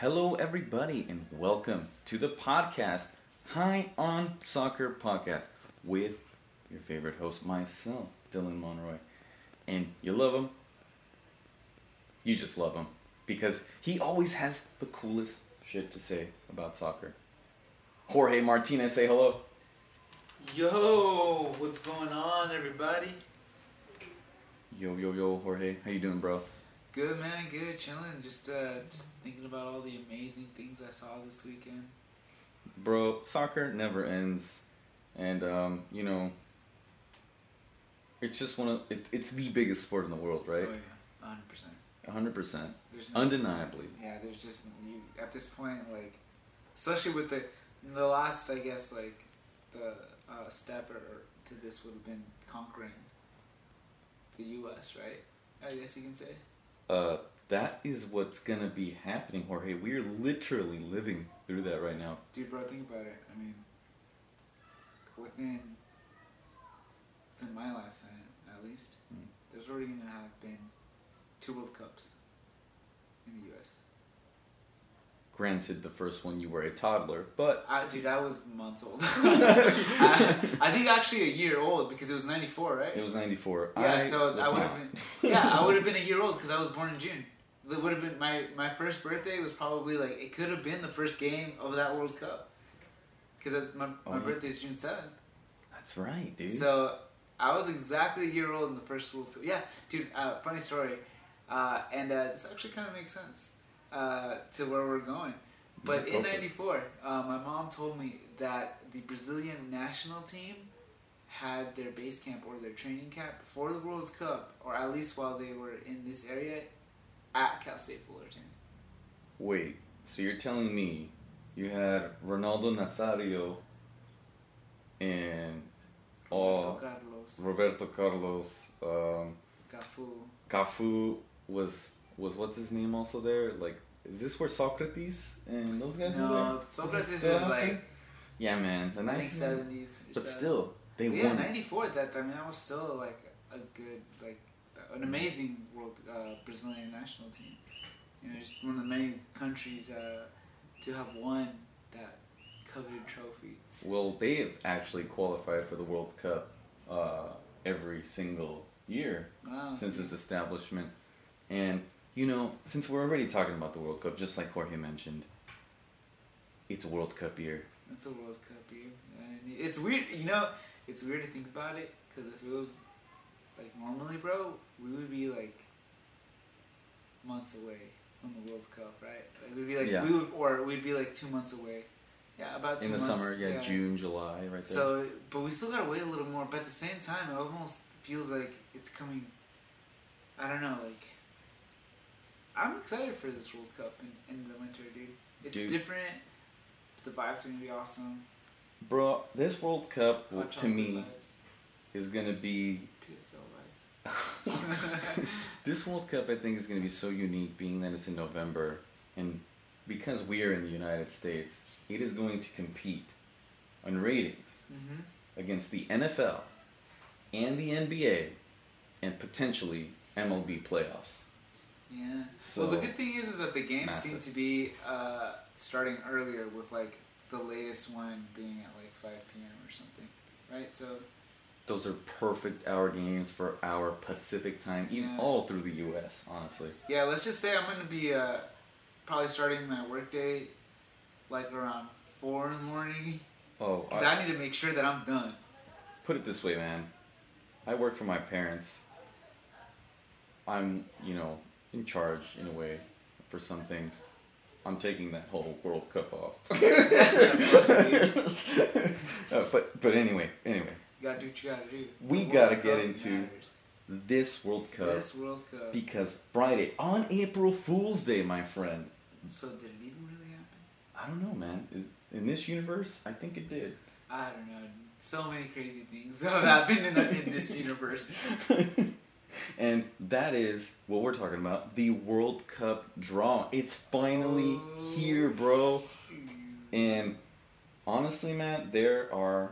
Hello, everybody, and welcome to the podcast, High on Soccer Podcast, with your favorite host, myself, Dylan Monroy. And you love him. You just love him because he always has the coolest shit to say about soccer. Jorge Martinez, say hello. Yo, what's going on, everybody? Yo, yo, yo, Jorge. How you doing, bro? Good man, good, chilling. Just uh, just thinking about all the amazing things I saw this weekend. Bro, soccer never ends. And, um, you know, it's just one of, it, it's the biggest sport in the world, right? Oh yeah, hundred percent. 100%. There's no, Undeniably. yeah, there's just you at this point, like, especially with the the last, I guess, like the uh, step or, to this would have been conquering the U.S. Right? I guess you can say. Uh, that is what's gonna be happening, Jorge. We're literally living through that right now. Dude, bro, think about it. I mean, within within my lifetime, at least, Mm. there's already gonna have been two World Cups in the U.S. Granted, the first one you were a toddler, but I, dude, I was months old. I, I think actually a year old because it was '94, right? it was '94. yeah, so I would have been. Yeah, I would have been a year old because I was born in June. It would have been my my first birthday was probably like it could have been the first game of that World Cup because my Oh, my birthday is June seventh. That's right, dude. So I was exactly a year old in the first World Cup. Yeah, dude. Uh, funny story, uh, and uh, this actually kind of makes sense uh, to where we're going. But Yeah, in go for it. '94, uh, my mom told me that the Brazilian national team had their base camp or their training camp for the World Cup, or at least while they were in this area, at Cal State Fullerton. Wait, so you're telling me you had Ronaldo Nazario and all Roberto Carlos, Roberto Carlos, um, Cafu. Cafu was was what's his name also there? Like, is this where Socrates and those guys were No. Socrates is still like? Yeah, man, the 19 seventies. But still, they yeah, won. '94. That I mean, that was still like a good, like an amazing world uh, Brazilian national team. You know, just one of the many countries uh, to have won that coveted trophy. Well, they have actually qualified for the World Cup uh, every single year Wow. since see? its establishment. And, you know, since we're already talking about the World Cup, just like Jorge mentioned, it's World Cup year. It's a World Cup year. And it's weird, you know. It's weird to think about it because it feels like normally, bro, we would be like months away from the World Cup, right? Like we'd be like Yeah. we would, or we'd be like two months away. Yeah, about two In the months. summer, yeah, June, July, right there. So, but we still gotta wait a little more. But at the same time, it almost feels like it's coming. I don't know, like. I'm excited for this World Cup in, in the winter, dude. It's Dude. different. The vibes are gonna be awesome. Bro, this World Cup, to me, vibes, is going to be. PSL vibes. this World Cup, I think, is going to be so unique, being that it's in November, and because we are in the United States, it is going to compete on ratings hmm against the NFL and the NBA, and potentially MLB playoffs. Yeah. So, well, the good thing is, is that the games seem to be uh, starting earlier, with like the latest one being at like 5 p.m. or something, right? So Those are perfect hour games for our Pacific time, even Yeah. all through the U.S. Honestly, Yeah, let's just say I'm gonna be uh, probably starting my workday like around four in the morning oh, because I, I, need to make sure that I'm done. put it this way, man. I work for my parents. I'm, you know, in charge in a way for some things. I'm taking that whole World Cup off. Uh, but but anyway, anyway, You gotta do what you gotta do. We gotta get into matters. this World Cup this World Cup. because Friday on April Fool's Day, my friend. so did it even really happen? I don't know, man. Is in this universe? I think it did. I don't know. So many crazy things have happened in, in this universe. And that is what we're talking about the World Cup draw. It's finally Oh, here, bro. And honestly, man, there are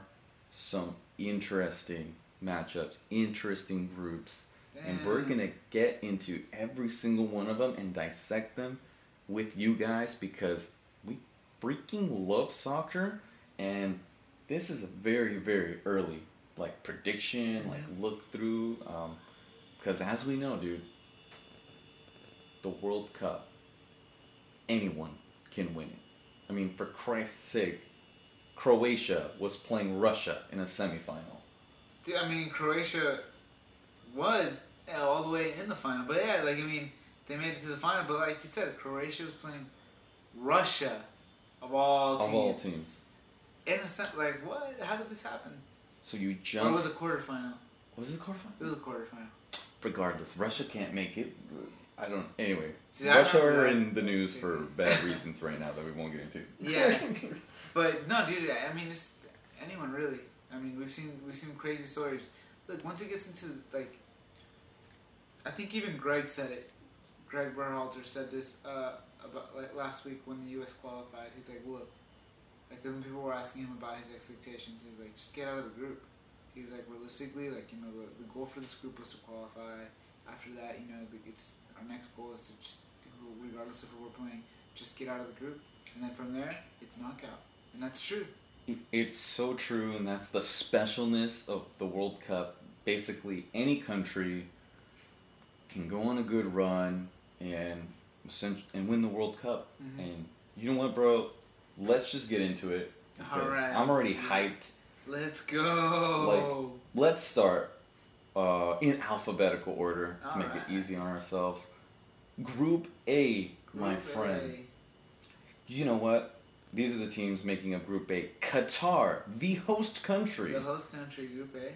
some interesting matchups, interesting groups. And we're going to get into every single one of them and dissect them with you guys because we freaking love soccer and this is a very very early like prediction like look through um because as we know dude the world cup anyone can win it i mean for christ's sake croatia was playing russia in a semifinal Dude, I mean, Croatia was all the way in the final, but yeah, like I mean, they made it to the final. But like you said, Croatia was playing Russia of all teams. of all teams In a sense, like what? How did this happen? so you Or it was just a quarterfinal. was it the quarterfinal It was a quarterfinal. Regardless, Russia can't make it. I don't. Anyway, See, I Russia remember are in the news for bad reasons right now that we won't get into. Yeah. But no, dude. I mean, it's anyone really. I mean, we've seen we've seen crazy stories. Look, once it gets into like, I think even Greg said it. Greg Berhalter said this uh, about like last week when the U.S. qualified. He's like, look, like when people were asking him about his expectations, he's like, just get out of the group. He's like, realistically, like you know, the, the goal for this group was to qualify. After that, you know, the, it's our next goal is to just, regardless of who we're playing, just get out of the group, and then from there, it's knockout, and that's true. It's so true, and that's the specialness of the World Cup. Basically, any country can go on a good run and and win the World Cup. Mhm. And you know what, bro? Let's just get into it. Alright. I'm already hyped. Let's go. Like, Let's start uh, in alphabetical order to make it easy on ourselves. Group A, my Group friend. You know what? These are the teams making up Group A. Qatar, the host country, the host country, Group A.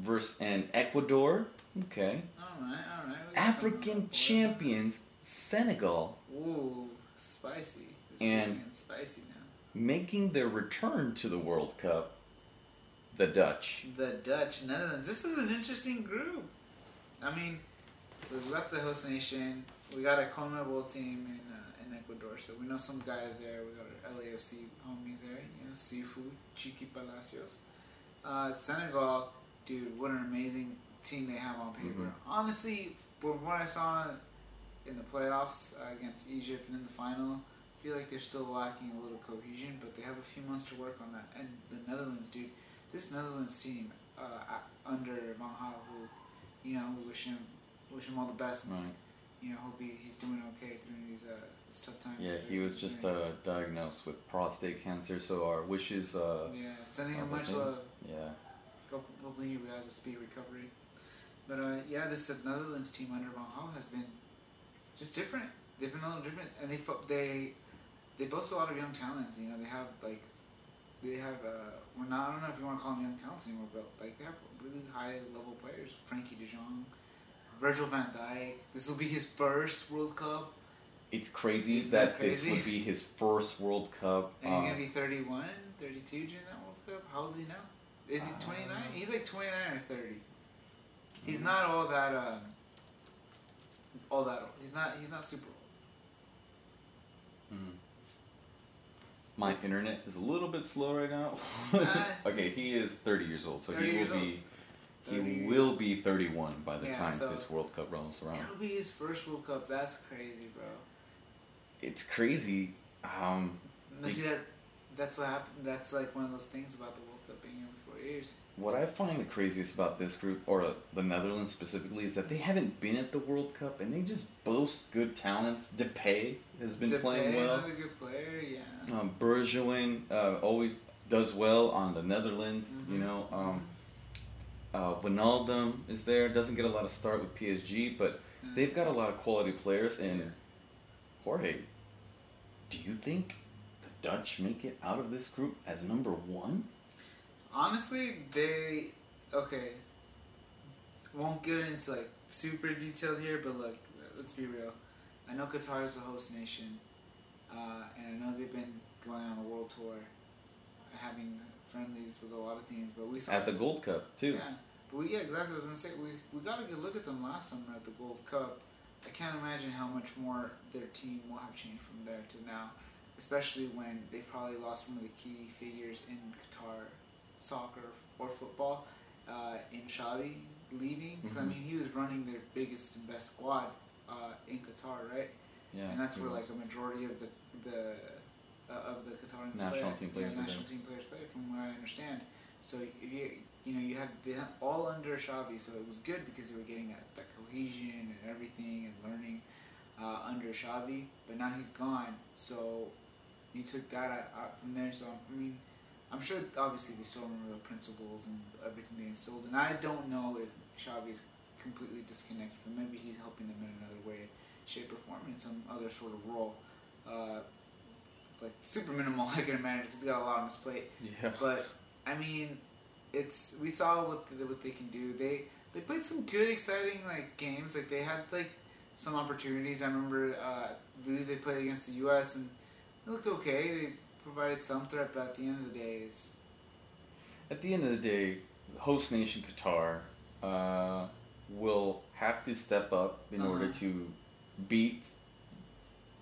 versus and Ecuador. Okay. All right, all right. we got something on African champions Senegal Ooh, spicy. This And- spicy now. making their return to the World Cup. The Dutch. The Dutch, Netherlands. This is an interesting group. I mean, we've got the host nation. We got a CONMEBOL team in uh, in Ecuador, so we know some guys there. We got our LAFC homies there. You know, Sifu, Chiqui Palacios. Uh, Senegal, dude, what an amazing team they have on paper. Mhm. Honestly, from what I saw in the playoffs uh, against Egypt and in the final, I feel like they're still lacking a little cohesion, but they have a few months to work on that. And the Netherlands, dude, this Netherlands team uh, under Van Gaal, who, you know, we wish him wish him all the best. Right. You know, hope he, he's doing okay during these uh, this tough time. Yeah, he was just uh, diagnosed with prostate cancer, so our wishes. Uh, yeah, sending him much love. yeah. Hope, hopefully he has a speedy recovery. But uh, yeah, this uh, Netherlands team under Van Gaal has been just different. They've been a little different, and they they they boast a lot of young talents. You know, they have like they have uh, well, not I don't know if you want to call them young talents anymore, but like they have really high level players. Frenkie De Jong, Virgil Van Dijk. This will be his first World Cup, It's crazy Isn't that, that this would be his first World Cup. and he's um, gonna be 31, 32 during that World Cup. How old is he now? Is he Uh, 29? He's like 29 or 30. He's not all that um all that old. He's not he's not super old. Mhm. My internet is a little bit slow right now. Okay, he is 30 years old, so he will be he will be 31 by the Yeah, time so- this World Cup rolls around. It'll be his first World Cup. That's crazy, bro. It's crazy. Um, No, see that that's what happened. That's like one of those things about the World Cup being every four years. what I find the craziest about this group, or the Netherlands specifically, is that they haven't been at the World Cup and they just boast good talents. Depay has been Depay, playing well. Another good player, yeah. Um, uh, always does well on the Netherlands. You Mhm. know, um, uh, Wijnaldum is there. Doesn't get a lot of start with PSG, but Yeah. they've got a lot of quality players. And Yeah. Jorge, do you think the Dutch make it out of this group as number one? Honestly, they okay. Won't get into like super details here, but look, let's be real. I know Qatar is the host nation, uh, and I know they've been going on a world tour, having friendlies with a lot of teams. But we saw At the Gold Cup too. Yeah, but we, yeah, exactly. I was gonna say we we got a good look at them last summer at the Gold Cup. I can't imagine how much more their team will have changed from there to now, especially when they've probably lost one of the key figures in Qatar soccer or football uh, in Xavi leaving. 'Cause, I Mhm. mean, he was running their biggest and best squad uh, in Qatar, right? Yeah, and that's where was. like a majority of the the uh, of the Qatarians National play. team players yeah, national team players play, from what I understand. So if you you know you had they had all under Xavi, so it was good because they were getting that, that cohesion and everything and learning uh, under Xavi. But now he's gone, so you took that out, out from there. So I mean. I'm sure, obviously, they still remember the principles and everything they instilled. And I don't know if Xavi is completely disconnected from. Maybe he's helping them in another way, shape, or form in some other sort of role, uh, like super minimal. I can imagine because he's got a lot on his plate. Yeah. But I mean, it's we saw what the, what they can do. They they played some good, exciting like games. Like they had like some opportunities. I remember uh, they played against the U.S. and it looked okay. They provided some threat, but at the end of the day, it's At the end of the day, host nation Qatar uh, will have to step up in order Uh-huh. to beat,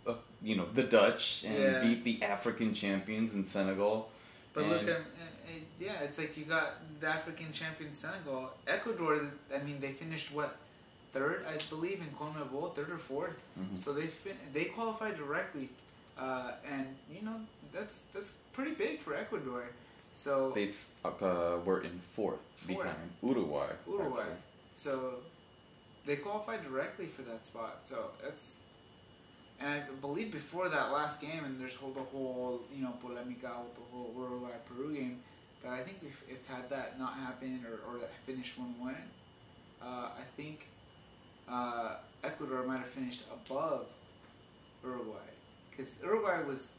uh, you know, the Dutch and Yeah. beat the African champions in Senegal. But And- look, uh, uh, yeah, it's like you got the African champion Senegal, Ecuador. I mean, they finished what third, I believe, in CONMEBOL, third or 4th Mhm. So they fin- they qualified directly, uh, and you know that's that's pretty big for Ecuador. So They uh, were in fourth, Fourth. behind Uruguay. Uruguay. actually. So they qualified directly for that spot. So that's and I believe before that last game, and there's whole the whole you know polemica with the whole Uruguay Peru game. But I think if, if had that not happened or, or that finished one one, uh, I think uh, Ecuador might have finished above Uruguay because Uruguay was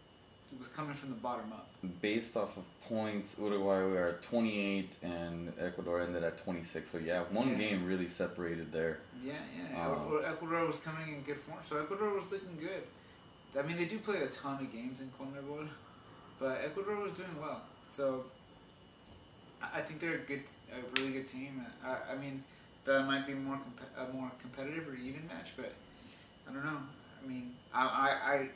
was coming from the bottom up. Based off of points, Uruguay were at 28 and Ecuador ended at 26. So yeah, one Yeah. game really separated there. Yeah, yeah. Um, Ecuador, was coming in good form, so Ecuador was looking good. I mean, they do play a ton of games in CONMEBOL, but Ecuador was doing well. So I I think they're a good, a really good team. I, I mean, that might be more comp- a more competitive or even match, but I don't know. I mean, I, I, I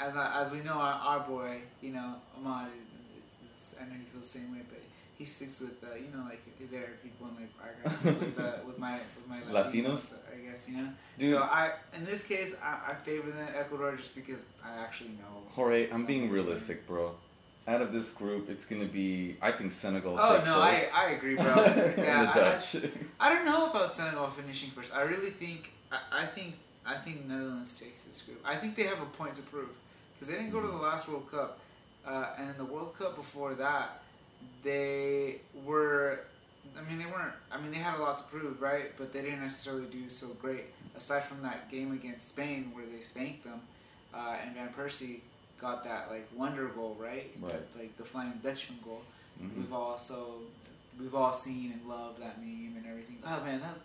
as I, as we know, our, our boy, you know, Ahmad. It's, it's, I know he feels the same way, but he sticks with uh, you know like his Arab people and like I gotta with uh, with my with my Latinos? I guess you know. Dude, So I in this case I, I favor the Ecuador just because I actually know. Jorge, I'm being realistic, bro. Out of this group, it's gonna be. I think Senegal. Oh no, I, first. I agree, bro. yeah, the I- Dutch. I, I don't know about Senegal finishing first. I really think I, I think I think Netherlands takes this group. I think they have a point to prove because they didn't go to the last World Cup, uh, and the World Cup before that, they were. I mean, they weren't. I mean, they had a lot to prove, right? But they didn't necessarily do so great. Aside from that game against Spain where they spanked them, uh, and Van Persie got that like wonder goal, right? Right. Like the Flying Dutchman goal. Mhm. We've also we've all seen and loved that meme and everything. Oh man, that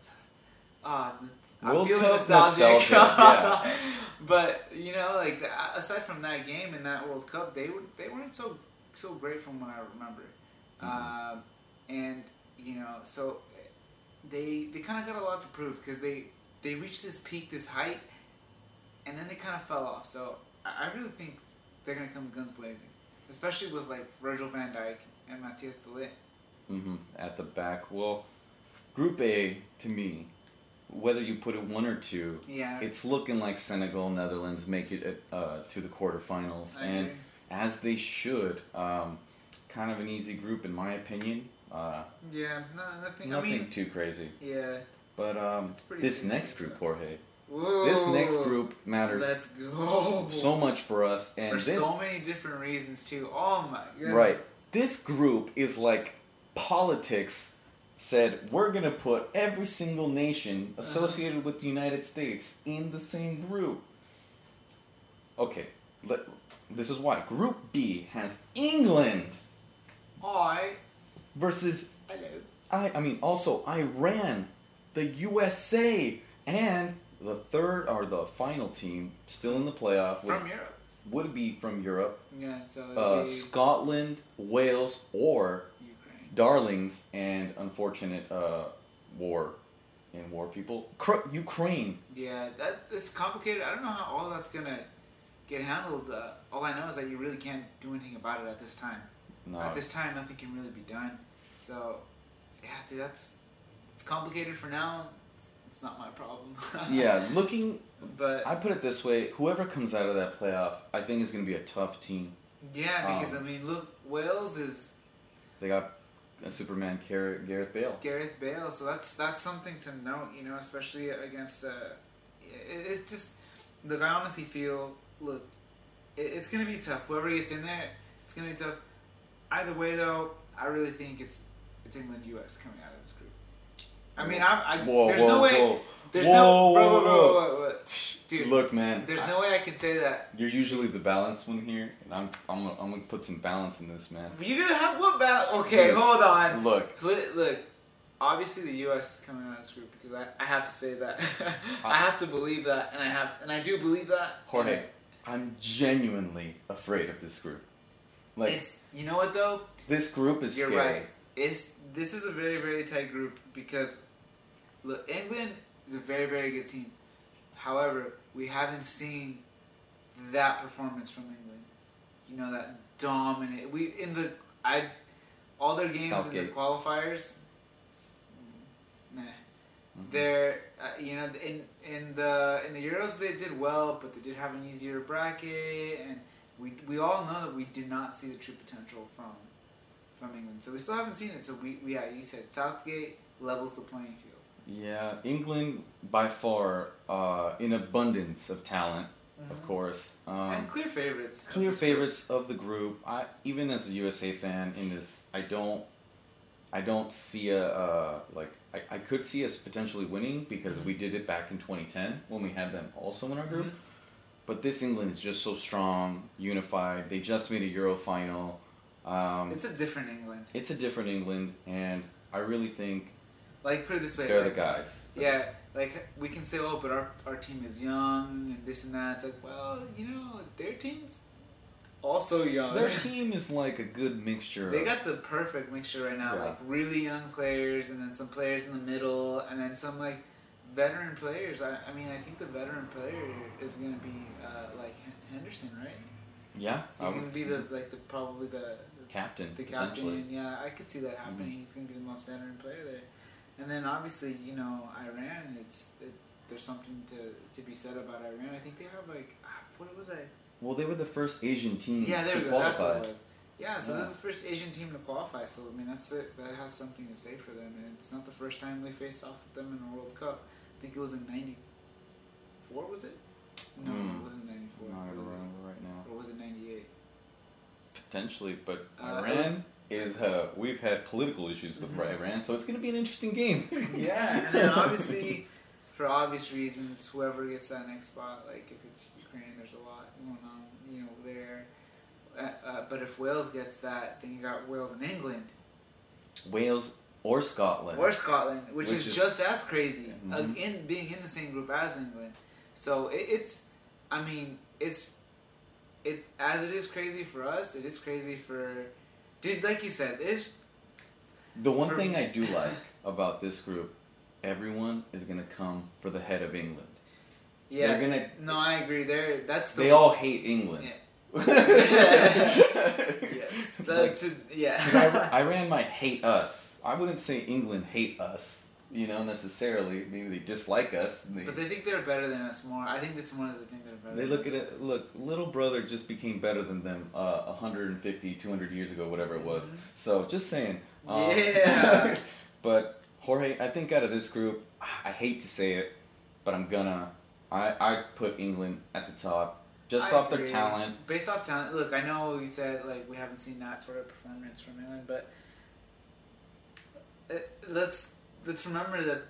ah, I'm World feeling Cup nostalgic. nostalgia, yeah. but you know, like aside from that game and that World Cup, they were they weren't so so great from what I remember. Mhm. Um, and you know, so they they kind of got a lot to prove because they they reached this peak, this height, and then they kind of fell off. So I, I really think they're gonna come guns blazing, especially with like Virgil Van Dijk and Matthias Delit. hmm At the back. Well, Group A to me, whether you put it one or two, Yeah, it's looking like Senegal, Netherlands make it uh, to the quarterfinals, and as they should. Um, kind of an easy group in my opinion. Uh, yeah, no, nothing. nothing I mean, too crazy. yeah. But um, this next group, Jorge, Whoa. this next group matters Let's go. so much for us, and for this, so many different reasons too. Oh my god. right, this group is like politics. Said we're gonna put every single nation Uh-huh. associated with the United States in the same group. Okay, let, this is why. Group B has England I. versus Hello. I, I mean, also Iran, the USA, and the third or the final team still in the playoff would, From Europe. would be from Europe, Yeah. So uh, be Scotland, Wales, or. Darlings and unfortunate uh, war and war people, Cr- Ukraine. Yeah, that it's complicated. I don't know how all that's gonna get handled. Uh, all I know is that you really can't do anything about it at this time. No, At this time, nothing can really be done. So, yeah, dude, that's it's complicated for now. it's not my problem. yeah, looking. but I put it this way: whoever comes out of that playoff, I think is going to be a tough team. yeah, because um, I mean, look, Wales is They got a Superman, Gareth Gareth Bale. Gareth Bale, so that's that's something to note, you know, especially against. Uh, it, it's just look. I honestly feel look, it, it's gonna be tough. Whoever gets in there, it's gonna be tough. Either way, though, I really think it's it's England U.S. coming out of this group. I mean, I, I Whoa, there's whoa, no way. whoa. There's Whoa, no bro, whoa, bro, whoa. bro, bro, bro, dude. Look, man. There's I- no way I can say that. You're usually the balanced one here, and I'm I'm gonna, I'm gonna put some balance in this, man. You're gonna have what battle? Okay, Dude, hold on. Look, Look, look, obviously the U.S. is coming out of this group because I, I have to say that. I have to believe that, and I have, and I do believe that. Jorge, I'm genuinely afraid of this group. Like it's you know what though? this group is You're scary. right. It's this is a very very tight group because look, England is a very very good team. However, we haven't seen that performance from England. You know that dominant. We in the I all their games in the qualifiers. Meh. Mhm. They're, uh, you know, in in the in the Euros they did well, but they did have an easier bracket, and we we all know that we did not see the true potential from from England. So we still haven't seen it. So we, we yeah, you said Southgate levels the playing field. Yeah, England by far uh, in abundance of talent, of Mhm. course. Um, and clear favorites. of clear this group. favorites of the group. I even as a USA fan in this, I don't, I don't see a uh, like. I, I could see us potentially winning because Mhm. we did it back in 2010 when we had them also in our group. Mhm. But this England is just so strong, unified. They just made a Euro final. Um, It's a different England. it's a different England, and I really think Like put it this way. they're like, the guys. Yeah, this. like we can say, oh, but our our team is young and this and that. It's like, well, you know, their team's also young. Their team is like a good mixture. They got the perfect mixture right now. Yeah. Like really young players, and then some players in the middle, and then some like veteran players. I, I mean, I think the veteran player is gonna be uh, like Henderson, right? yeah, He's gonna be the like the probably the captain. the captain. Yeah, I could see that happening. He's gonna be the most veteran player there. And then obviously, you know, Iran. It's, it's there's something to to be said about Iran. I think they have like ah, what was I? Well, they were the first Asian team Yeah, there to we go. qualify. That's what it was. Yeah, so Yeah. they're the first Asian team to qualify. So I mean, that's it. That has something to say for them. And it's not the first time we faced off with them in a World Cup. I think it was in '94. Was it? No, Hmm. it wasn't '94. I'm not Was remember right now. Or was it '98? Potentially, but Uh, Iran is. Uh, we've had political issues with Mhm. Iran, so it's going to be an interesting game. Yeah, and then obviously, for obvious reasons, whoever gets that next spot, like if it's Ukraine, there's a lot going on, you know, there. Uh, uh, but if Wales gets that, then you got Wales and England. Wales or Scotland. or Scotland, which, Which is, is- just as crazy, uh, Mhm. in being in the same group as England. So it, it's, I mean, it's, it as it is crazy for us, it is crazy for, dude. Like you said, it's The one thing I do like about this group, everyone is to come for the head of England. yeah. They're gonna. no, I agree. They're that's the They all hate England. Yeah. yes. So to yeah. Iran might hate us. I wouldn't say England hate us, you know, necessarily. Maybe they dislike us. They, but they think they're better than us more. I think that's one of the things they're better. they look us. at it, look, little brother just became better than them uh, 150, 200 years ago, whatever it was. Mhm. So just saying. Um, Yeah. but Jorge, I think out of this group, I hate to say it, but I'm gonna. I, I put England at the top, just I off their talent. Based off talent, look, I know you said like we haven't seen that sort of performance from England, but uh, let's let's remember that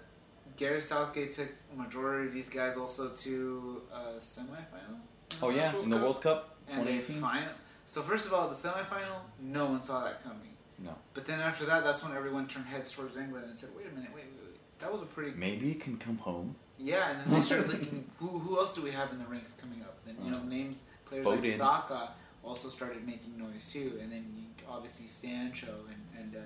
Gary Southgate took a majority of these guys also to a semifinal. Oh yeah, last in the Cup, World Cup and 2018. final. So first of all, the semifinal, no one saw that coming. No. But then after that, that's when everyone turned heads towards England and said, "Wait a minute, wait, wait, wait. That was a pretty Maybe it can come home. yeah." And then they started looking, who who else do we have in the ranks coming up? Then you know names players like. Saka also started making noise too, and then you, obviously Sancho and and uh,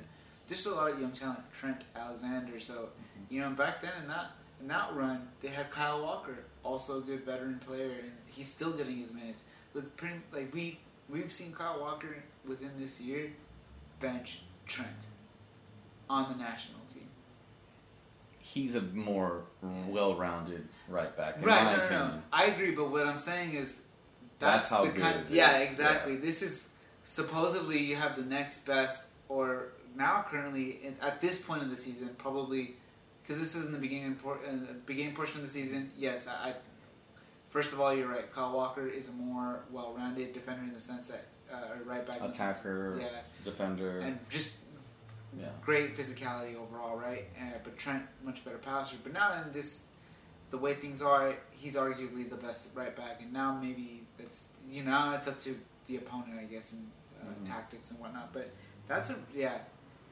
just a lot of young talent, Trent Alexander. So mm-hmm. you know back then in that in that run, they had Kyle Walker, also a good veteran player, and he's still getting his minutes. Look, pretty, like we we've seen Kyle Walker within this year bench Trent on the national team. he's a more well-rounded right back. In right, my no, no, opinion. no. I agree, but what I'm saying is That's that's, how the good kind. it yeah, exactly. This is supposedly you have the next best, or now currently in, at this point of the season, probably because this is in the beginning por- in the beginning portion of the season. Yes, I, I. First of all, you're right. Kyle Walker is a more well-rounded defender in the sense that uh, right back Attacker, yeah, defender. and just yeah. great physicality overall, right? Uh, but Trent much better passer. But now in this, the way things are, he's arguably the best right back, and now maybe it's you know it's up to the opponent, I guess, and uh, Mhm. tactics and whatnot. But that's a yeah.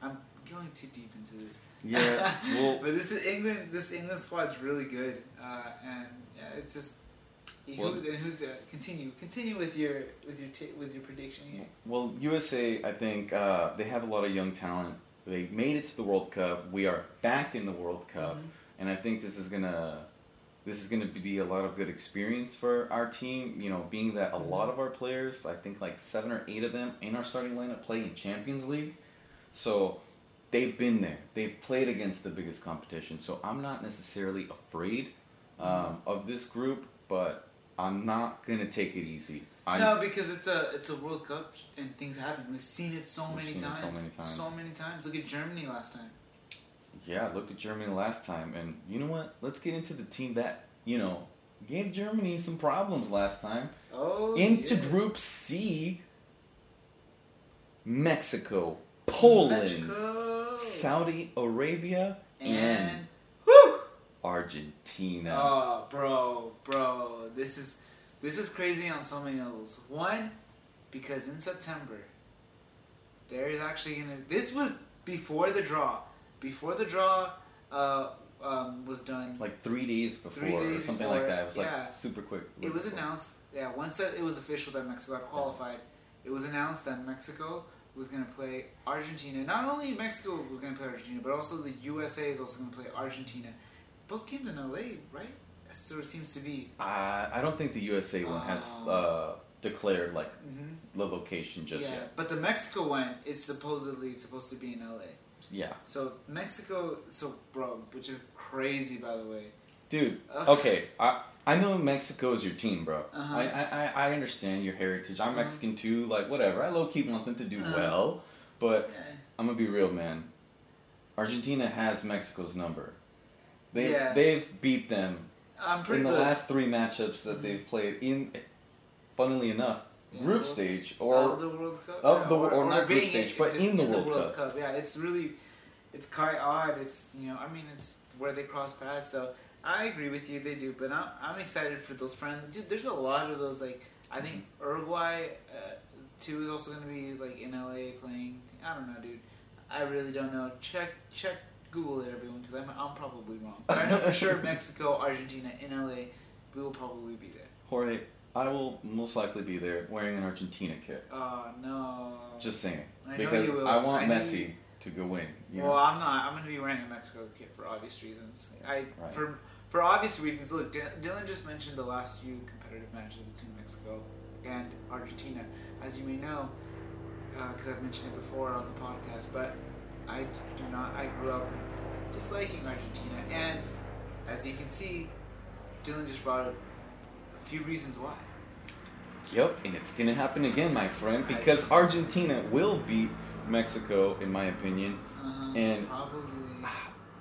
I'm going too deep into this. Yeah, well- but this is England. This England squad's really good, uh, and yeah, it's just. Well- who's and who's uh, continue continue with your with your t- with your prediction here. Well, USA, I think uh, they have a lot of young talent. They made it to the World Cup. We are back in the World Cup, Mhm. and I think this is gonna this is gonna be a lot of good experience for our team. You know, being that a lot of our players, I think like seven or eight of them in our starting lineup play in Champions League, so they've been there. They've played against the biggest competition. So I'm not necessarily afraid um, of this group, but I'm not gonna take it easy. I no, because it's a it's a World Cup and things happen. We've seen it so many times. so many times. So many times. Look at Germany last time. Yeah, look at Germany last time, and you know what? Let's get into the team that you know gave Germany some problems last time. Oh, into yeah. Group C, Mexico, Poland, Mexico. Saudi Arabia, and, and whew, Argentina. oh, bro, bro, this is this is crazy on so many levels. One, because in September there is actually gonna. This was before the draw. Before the draw uh, um, was done. like three days before, Three or something before, like that. It was yeah. like super quick. It was before. announced, yeah, once that it was official that Mexico had qualified, it was announced that Mexico was going to play Argentina. Not only Mexico was going to play Argentina, but also the USA is also going to play Argentina. Both games in LA, right? That sort of seems to be. Uh, I don't think the USA one has Oh. uh, declared like hmm the location just yeah, yet. but the Mexico one is supposedly supposed to be in LA. Yeah, So Mexico, so bro, which is crazy by the way. dude. Okay, I I know Mexico is your team, bro. Uh-huh. I, I I- understand your heritage. I'm Uh-huh. Mexican too. Like whatever. I low key want them to do Uh-huh. well, but Yeah. I'm gonna be real, man. Argentina has Mexico's number. They Yeah. they've beat them I'm pretty in the good. last three matchups that Mhm. they've played. In, funnily enough, group stage of or the World Cup, of yeah, the- or not group stage, in- but just in the World Cup. Yeah, it's really, it's quite odd. It's you know, I mean, it's where they cross paths. So I agree with you, they do. But I'm, I'm excited for those friends. Dude, there's a lot of those. Like I think Uruguay uh, too is also going to be like in LA playing. I don't know, dude. I really don't know. Check check Google it, everyone, because I'm I'm probably wrong. But I know for sure Mexico, Argentina, in LA, we will probably be there. Jorge. I will most likely be there wearing an Argentina kit. Oh no. Just saying, I know because you will. I want I Messi you- to go win. You well, know? I'm not. I'm going to be wearing a Mexico kit for obvious reasons. I Right. for for obvious reasons. Look, Dylan just mentioned the last few competitive matches between Mexico and Argentina. As you may know, because I've mentioned it before on the podcast, but I do not. I grew up disliking Argentina, and as you can see, Dylan just brought up a few reasons why. Yep, and it's gonna happen again, my friend, because Argentina will beat Mexico, in my opinion. Uh-huh, And- probably,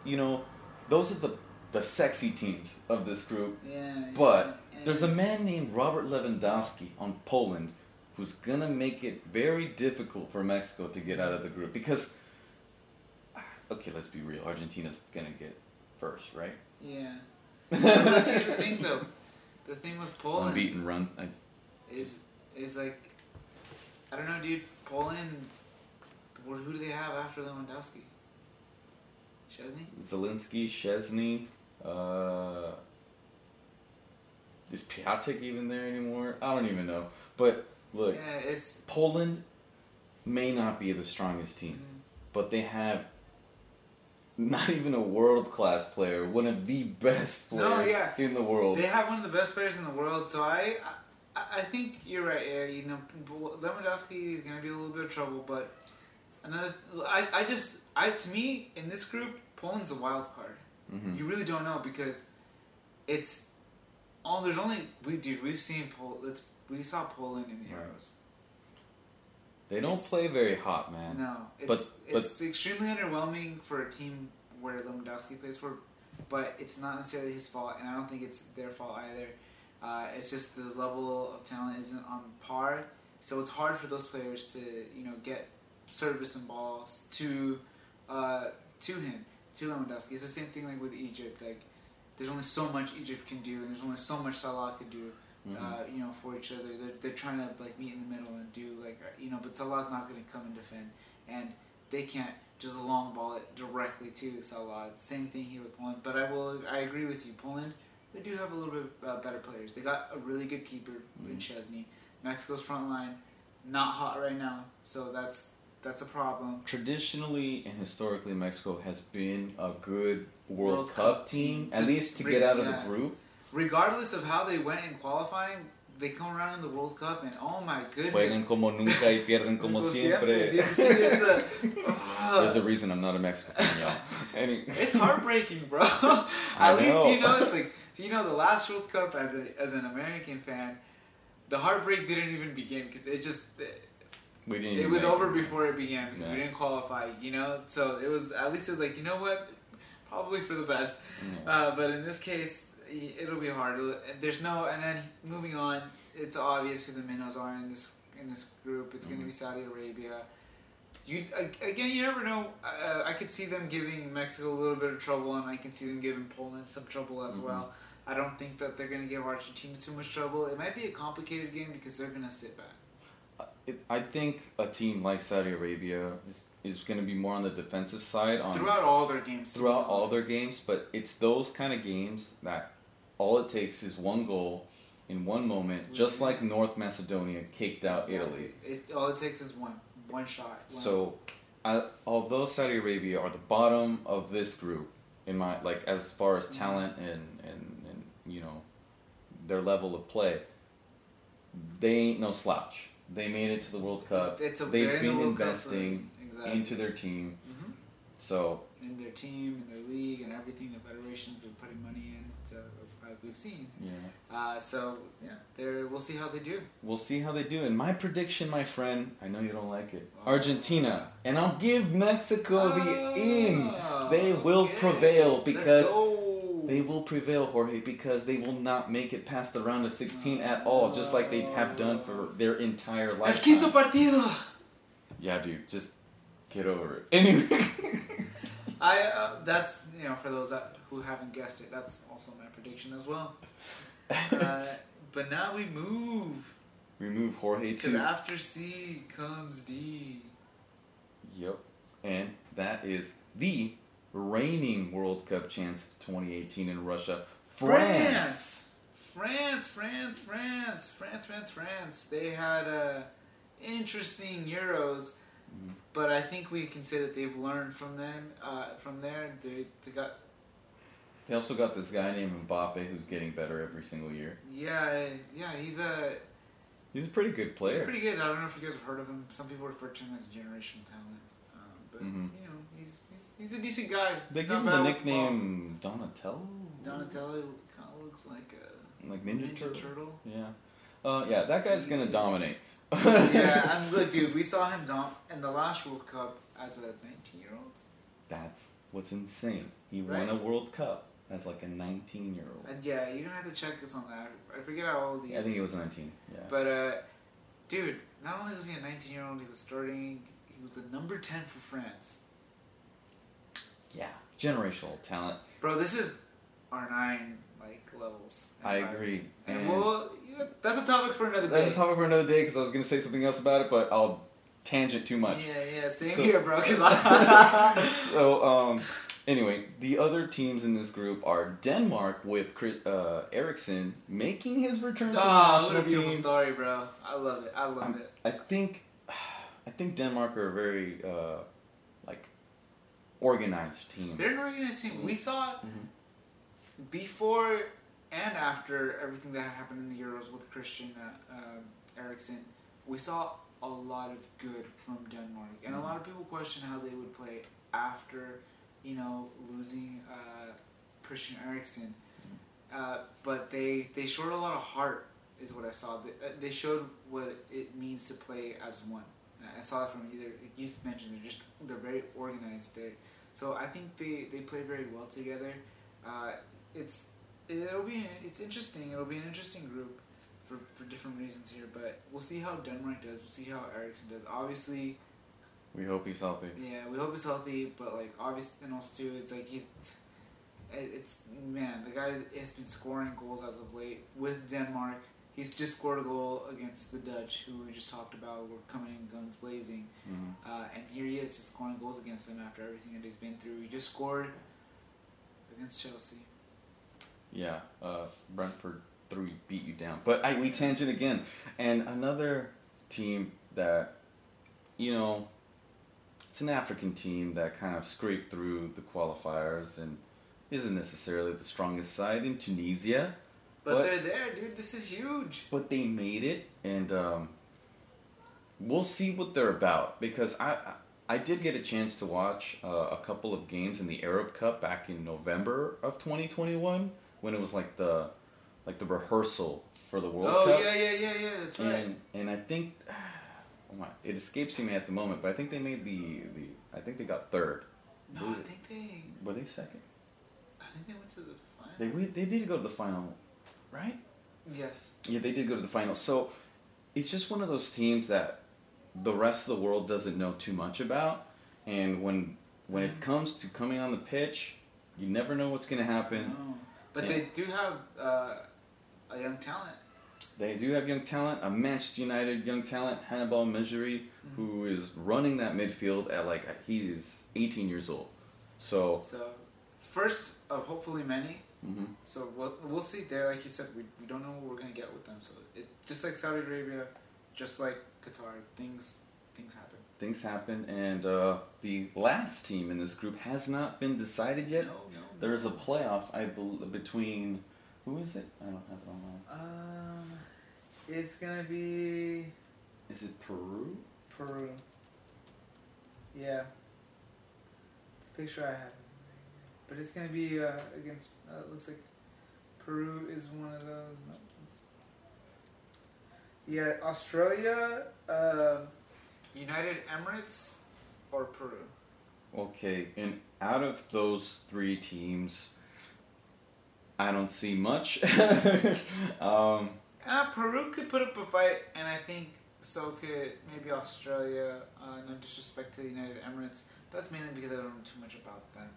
You know, those are the the sexy teams of this group. yeah. But yeah, there's a man named Robert Lewandowski on Poland who's gonna make it very difficult for Mexico to get out of the group because. Ah, okay, let's be real. Argentina's gonna get first, right? Yeah. Here's the thing, though. The thing with Poland Unbeaten run. I, is is like, I don't know, dude. Poland. Who who do they have after Lewandowski? Szczesny. Zielinski, Szczesny, uh, is Piatek even there anymore? I don't even know. But look, Yeah, it's. Poland may not be the strongest team, mm, but they have not even a world class player, one of the best No, players yeah. in the world. They have one of the best players in the world, so I. I, I think you're right. Yeah, you know, Lewandowski is gonna be a little bit of trouble, but another. I, I just I to me in this group, Poland's a wild card. Mhm. You really don't know because it's all there's only we dude we've seen Pol let's we saw Poland in the Right. Euros. They don't It's- play very hot, man. No, it's But- but- it's extremely underwhelming for a team where Lewandowski plays for, but it's not necessarily his fault, and I don't think it's their fault either. Uh, it's just the level of talent isn't on par, so it's hard for those players to you know get service and balls to uh, to him to Lewandowski. It's the same thing like with Egypt. Like there's only so much Egypt can do, and there's only so much Salah could do Mhm. uh, you know, for each other. They're, they're trying to like meet in the middle and do like you know, but Salah's not going to come and defend, and they can't just long ball it directly to Salah. Same thing here with Poland. But I will, I agree with you. Poland, they do have a little bit uh, better players. They got a really good keeper in Mhm. Szczesny. Mexico's front line, not hot right now, so that's that's a problem. Traditionally and historically, Mexico has been a good World, World Cup, Cup team, at least to re- get out of yeah. the group. Regardless of how they went in qualifying, they come around in the World Cup, and oh my goodness. Juegan como nunca y pierden como siempre. dude. See, it's a- Ugh. There's a reason I'm not a Mexican fan, y'all. Any- It's heartbreaking, bro. I At least know. you know it's like you know the last World Cup as a as an American fan, the heartbreak didn't even begin because it just it, we didn't. it was over before it began because we didn't qualify. You know, so it was at least it was like you know what, probably for the best. Yeah. Uh, but in this case, it'll be hard. There's no, and then moving on, it's obvious who the minnows are in this in this group. It's going to be Saudi Arabia. You again, you never know. Uh, I could see them giving Mexico a little bit of trouble, and I can see them giving Poland some trouble as Mhm. well. I don't think that they're going to give Argentina too much trouble. It might be a complicated game because they're going to sit back. It, I think a team like Saudi Arabia is, is going to be more on the defensive side on Throughout all their games. throughout all their games, but it's those kind of games that all it takes is one goal in one moment, just like North Macedonia kicked out Italy. It, all it takes is one one shot. One. So, I, although Saudi Arabia are the bottom of this group, in my like as far as Mhm. talent and, and and you know their level of play, they ain't no slouch. They made it to the World Cup. it's a, they've the been World Cup for a investing exactly. into their team, Mhm. so in their team, in their league, and everything. The federation's been putting money in, like we've seen. yeah. Uh, so yeah, they're, we'll see how they do. We'll see how they do. And my prediction, my friend, I know you don't like it. Oh. Argentina. And I'll give Mexico the in. Oh, They will okay. prevail because. They will prevail, Jorge, because they will not make it past the round of 16 at all, just like they have done for their entire El quinto lifetime. partido. Yeah, dude, just get over it. Anyway. I uh, that's you know for those that, who haven't guessed it, that's also my prediction as well. Uh, but now we move we move Jorge because to. after C comes D. Yep. And that is the reigning World Cup champs 2018 in Russia. France. France, France, France, France, France, France. They had uh, interesting Euros, Mhm. but I think we can say that they've learned from them. Uh, from there, they they got They also got this guy named Mbappe who's getting better every single year. yeah, yeah. He's a He's a pretty good he's player. pretty good. I don't know if you guys have heard of him. Some people refer to him as generational talent, um, but Mhm. you know he's, a decent guy. They give him the nickname Donatello. Donatello kind of looks like a Like Ninja, Ninja Turtle. Turtle. Yeah. Uh, yeah, that guy's gonna dominate. yeah, and look, dude, we saw him dom- in the last World Cup as a 19 year old. That's what's insane. He Right. won a World Cup as like a 19 year old. And yeah, you're gonna have to check us on that. I forget how old he is. I think he was 19. Yeah. But uh, dude, not only was he a 19 year old, he was starting. He was the number 10 for France. Yeah. Generational talent. Bro, this is R9 like levels. I vibes. agree. And, And- well, yeah, that's a topic for another day. That's a topic for another day because I was gonna say something else about it, but I'll tangent too much. Yeah, yeah, same So- here, bro. Cause I, so um, anyway, the other teams in this group are Denmark with Chris- uh, Eriksen making his return to the oh, what a national beautiful team. story, bro. I love it. I love I'm- it. I think, I think Denmark are a very uh, like organized team. They're an organized team. We saw Mhm. before and after everything that happened in the Euros with Christian uh, uh, Eriksen, we saw a lot of good from Denmark, and a Mhm. lot of people question how they would play after, you know, losing uh, Christian Eriksen, uh, but they they showed a lot of heart, is what I saw. They, uh, they showed what it means to play as one. I saw that from either you mentioned they're just they're very organized. They, so I think they they play very well together. Uh, it's it'll be it's interesting. It'll be an interesting group for, for different reasons here, but we'll see how Denmark does. We'll see how Eriksen does. Obviously, We hope he's healthy. yeah, we hope he's healthy, but like obviously, and also too, it's like he's, it's man, the guy has been scoring goals as of late with Denmark. He's just scored a goal against the Dutch, who we just talked about. Were coming in guns blazing, Mhm. uh, and here he is just scoring goals against them after everything that he's been through. He just scored against Chelsea. Yeah, uh, Brentford three beat you down, but I we tangent again, and another team that, you know, it's an African team that kind of scraped through the qualifiers and isn't necessarily the strongest side in Tunisia, But What? they're there, dude. This is huge. but they made it, and um, we'll see what they're about because I. I did get a chance to watch uh, a couple of games in the Arab Cup back in November of 2021 when it was like the like the rehearsal for the World oh Cup. Oh yeah, yeah, yeah, yeah. That's right. And and I think oh my, it escapes me at the moment, but I think they made the, the I think they got third. no, I think they. Were they second? I think they went to the final. They they did go to the final, right? yes. Yeah, they did go to the finals. So it's just one of those teams that the rest of the world doesn't know too much about, and when when it comes to coming on the pitch, you never know what's going to happen. No. But Yeah. they do have uh, a young talent. They do have young talent, a Manchester United young talent, Hannibal Mejbri, who is running that midfield at like he is 18 years old. So, So first of hopefully many. Mhm. So we'll, we'll see there. Like you said, we, we don't know what we're gonna get with them. So it just like Saudi Arabia, just like Qatar, things things happen. things happen, and uh, the last team in this group has not been decided yet. No, no. There is a playoff, I believe, between who is it? I don't have it online. Um, it's gonna be Is it Peru? Peru. Yeah. The picture I have, but it's gonna be uh, against. Uh, it looks like Peru is one of those. No, yeah, Australia, uh, United Emirates, or Peru. Okay, and out of those three teams, I don't see much. um, Uh, Peru could put up a fight, and I think so could maybe Australia. Uh, no disrespect to the United Emirates. That's mainly because I don't know too much about them.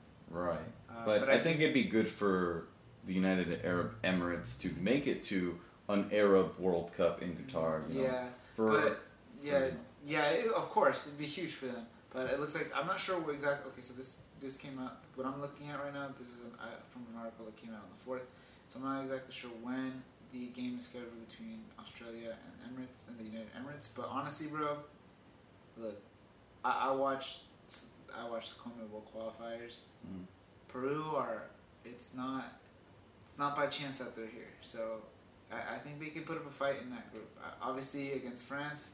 Right. Uh, but, but I, I think it'd be good for the United Arab Emirates to make it to an Arab World Cup in Qatar. You know, yeah, for but yeah, for- yeah. It, of course, it'd be huge for them. But it looks like I'm not sure what exactly. Okay, so this this came out. What I'm looking at right now, this is an, from an article that came out on the fourth. So I'm not exactly sure when the game is scheduled between Australia and Emirates and the United Emirates. But honestly, bro, look, I, I watched I watched the CONMEBOL qualifiers. Mm. Peru are it's not it's not by chance that they're here. So I, I think they could put up a fight in that group. Uh, obviously against France,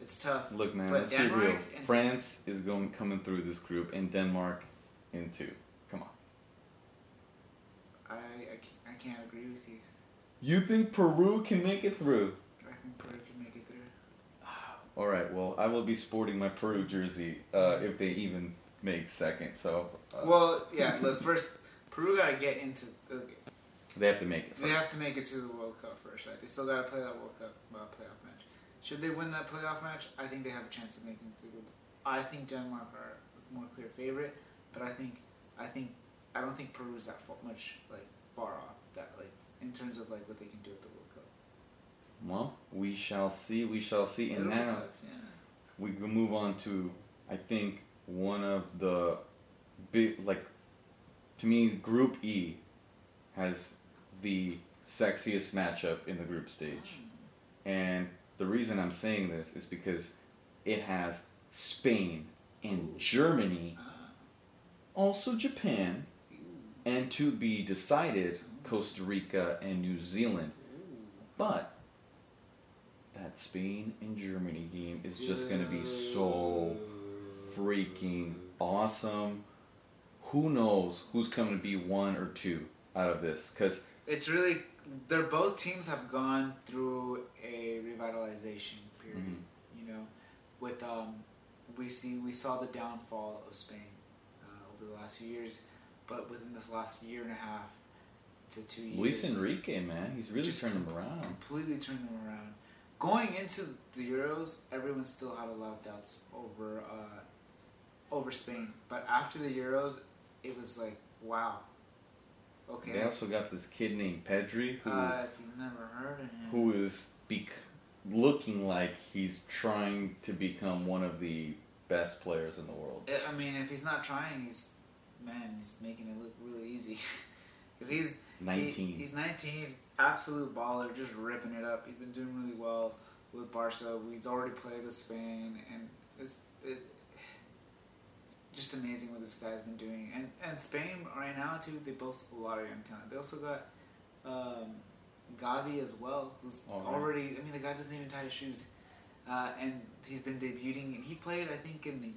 it's tough. Look, man, But let's be real. Denmark France is going coming through this group, and Denmark in two. Come on. I, I, I can't agree with you. You think Peru can make it through? I think Peru can make it through. All right. Well, I will be sporting my Peru jersey uh, if they even make second. So uh, Well, yeah. Look, first Peru got to get into. Look, they have to make it. they have to make it to the World Cup first, right? They still got to play that World Cup uh, playoff match. Should they win that playoff match, I think they have a chance of making it through. I think Denmark are a more clear favorite, but I think I think I don't think Peru's that much like far off that like in terms of like what they can do at the World Cup. Well, we shall see. We shall see. And now tough, yeah. we can move on to, I think, one of the big, like, to me, Group E has the sexiest matchup in the group stage. And the reason I'm saying this is because it has Spain and Germany, Ah, also Japan, and to be decided, Costa Rica and New Zealand. But that Spain and Germany game is just going to be so freaking awesome. who knows who's coming to be one or two out of this? Because It's really they're both teams have gone through a revitalization period. Mhm. You know, with um, we see we saw the downfall of Spain uh, over the last few years, but within this last year and a half to two years, Luis Enrique, man, he's really turned them around. completely turned them around. Going into the Euros, everyone still had a lot of doubts over uh, over Spain, but after the Euros, it was like, wow, okay. They also got this kid named Pedri who uh, if you've never heard of him, who is bec- looking like he's trying to become one of the best players in the world. I mean, if he's not trying, he's man, he's making it look really easy. Because he's he- 19. he's 19, absolute baller, just ripping it up. He's been doing really well with Barca. He's already played with Spain, and it's it, just amazing what this guy's been doing. And and Spain right now too, they boast a lot of young talent. They also got um, Gavi as well, who's Oh, already. I mean, the guy doesn't even tie his shoes, uh, and he's been debuting. And he played, I think, in the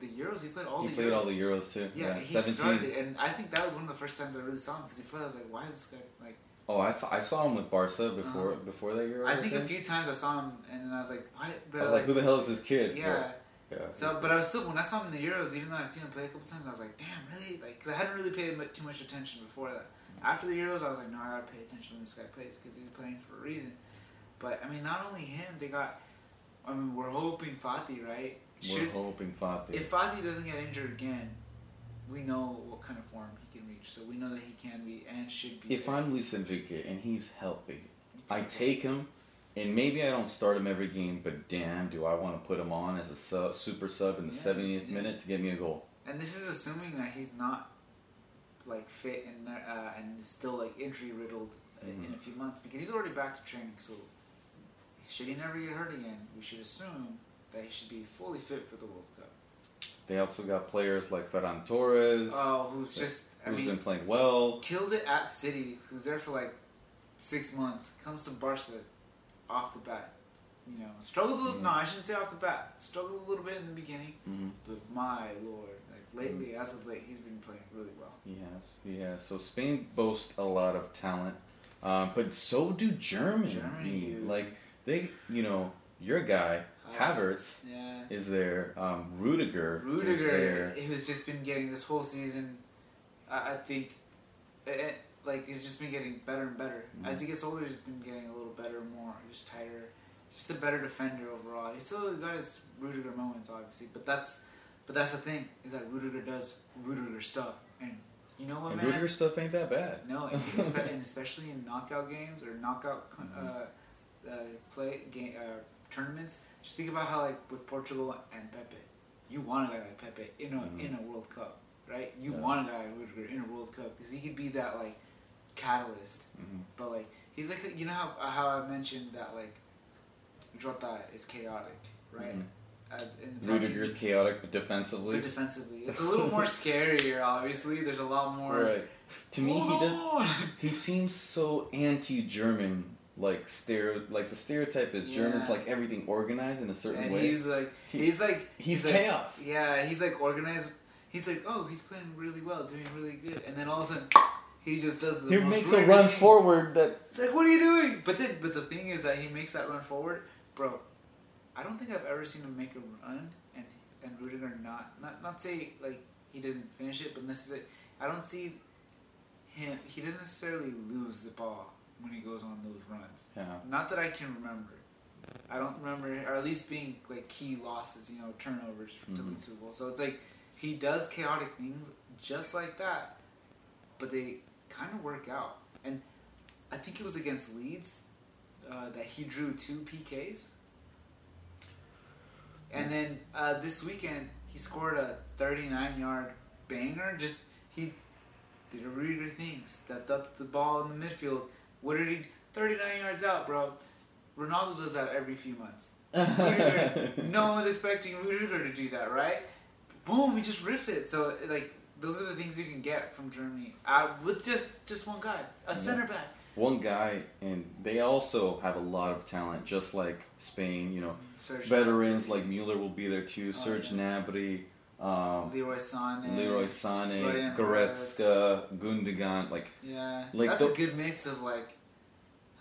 the Euros. He played all he the played Euros. all the Euros too. Yeah, Yeah, he 17. started, and I think that was one of the first times I really saw him because before that I was like, why is this guy like? Oh, I saw, I saw him with Barca before Uh-huh. before that Euro. I think a few times I saw him, and then I was like, what? But I was like, who the hell is this kid? Yeah. Yeah. So, but I was still when I saw him in the Euros, even though I'd seen him play a couple times, I was like, damn, really? Like, cause I hadn't really paid too much attention before that. After the Euros, I was like, no, I gotta pay attention when this guy plays because he's playing for a reason. But I mean, not only him, they got. I mean, we're hoping Fati, right? We're hoping Fati. If Fati doesn't get injured again, we know what kind of form he can reach. So we know that he can be and should be. If there. I'm Luis Enrique and he's healthy, I take him, and maybe I don't start him every game, but damn, do I want to put him on as a sub, super sub in the Yeah, 70th yeah. minute to get me a goal? And this is assuming that he's not like fit and uh, and still like injury riddled in Mhm. a few months because he's already back to training. So should he never get hurt again, we should assume that he should be fully fit for the World Cup. They also got players like Ferran Torres, Oh, who's just I who's mean been playing well. killed it at City, who's there for like six months, comes to Barca off the bat. You know, struggled a little. Mhm. No, I shouldn't say off the bat. Struggled a little bit in the beginning, hmm but my lord, like lately, as of late, he's been playing really well. He has, he has. So Spain boasts a lot of talent, um, but so do Germany. Germany. Like they, you know, your guy Havertz Yeah. is there. Um, Rudiger, is Rudiger, there. who's just been getting this whole season, I, I think, it, it- like he's just been getting better and better Mhm. as he gets older. He's been getting a little better, more just tighter, just a better defender overall. He's still got his Rudiger moments, obviously, but that's, but that's the thing is that Rudiger does Rudiger stuff, and you know what, And man? Rudiger stuff ain't that bad. No, and, especially in knockout games or knockout uh, uh, play game uh, tournaments. Just think about how like with Portugal and Pepe, you want a guy like Pepe in a Mhm. in a World Cup, right? You Yeah. want a guy like Rudiger in a World Cup because he could be that like catalyst. Mhm. But like he's like you know how how I mentioned that like Jota is chaotic, right? Mhm. As in Rudiger's chaotic, but defensively. but defensively, it's a little more scarier. Obviously, there's a lot more. right. To me, he does. He seems so anti-German. Like stereo, like the stereotype is Germans Yeah. like everything organized in a certain and way. he's like He- he's like he's like, chaos. yeah he's like organized he's like oh he's playing really well doing really good and then all of a sudden he just does the he makes a run forward that it's like what are you doing but then but the thing is that he makes that run forward bro I don't think I've ever seen him make a run and and Rudiger not not not say like he doesn't finish it but necessarily I don't see him he doesn't necessarily lose the ball when he goes on those runs yeah. not that I can remember. I don't remember, or at least being like key losses, you know, turnovers to Mhm. the Super Bowl. So it's like he does chaotic things just like that, but they kind of work out. And I think it was against Leeds uh, that he drew two PKs. And then uh, this weekend he scored a 39 yard banger. Just he did a Rudiger thing, stepped up the ball in the midfield. What did he? 39 yards out, bro. Ronaldo does that every few months. Rudiger, no one was expecting Rudiger to do that, right? Boom, he just rips it. So like those are the things you can get from Germany uh, with just just one guy, a Yeah. center back. One guy, and they also have a lot of talent, just like Spain. You know, Serge veterans like Mueller will be there too. Oh, Serge yeah. Gnabry, um, Leroy Sané. Leroy Sané, Goretzka, Gundogan. Like Yeah, Like that's the- a good mix of like,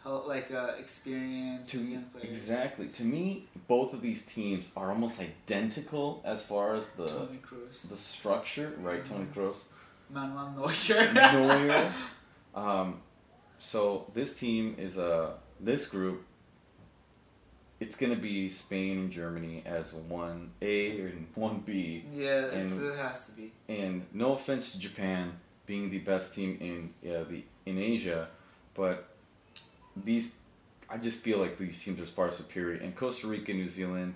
hel- like uh, experience to exactly to me, both of these teams are almost identical as far as the Toni Kroos, the structure. Right, Toni Mhm. Kroos. Manuel Neuer. Neuer. Um, so this team is a this group. It's gonna be Spain and Germany as one A and one B, yeah, And- it has to be. and no offense to Japan being the best team in uh, the in Asia, but these I just feel like these teams are far superior. And Costa Rica, New Zealand,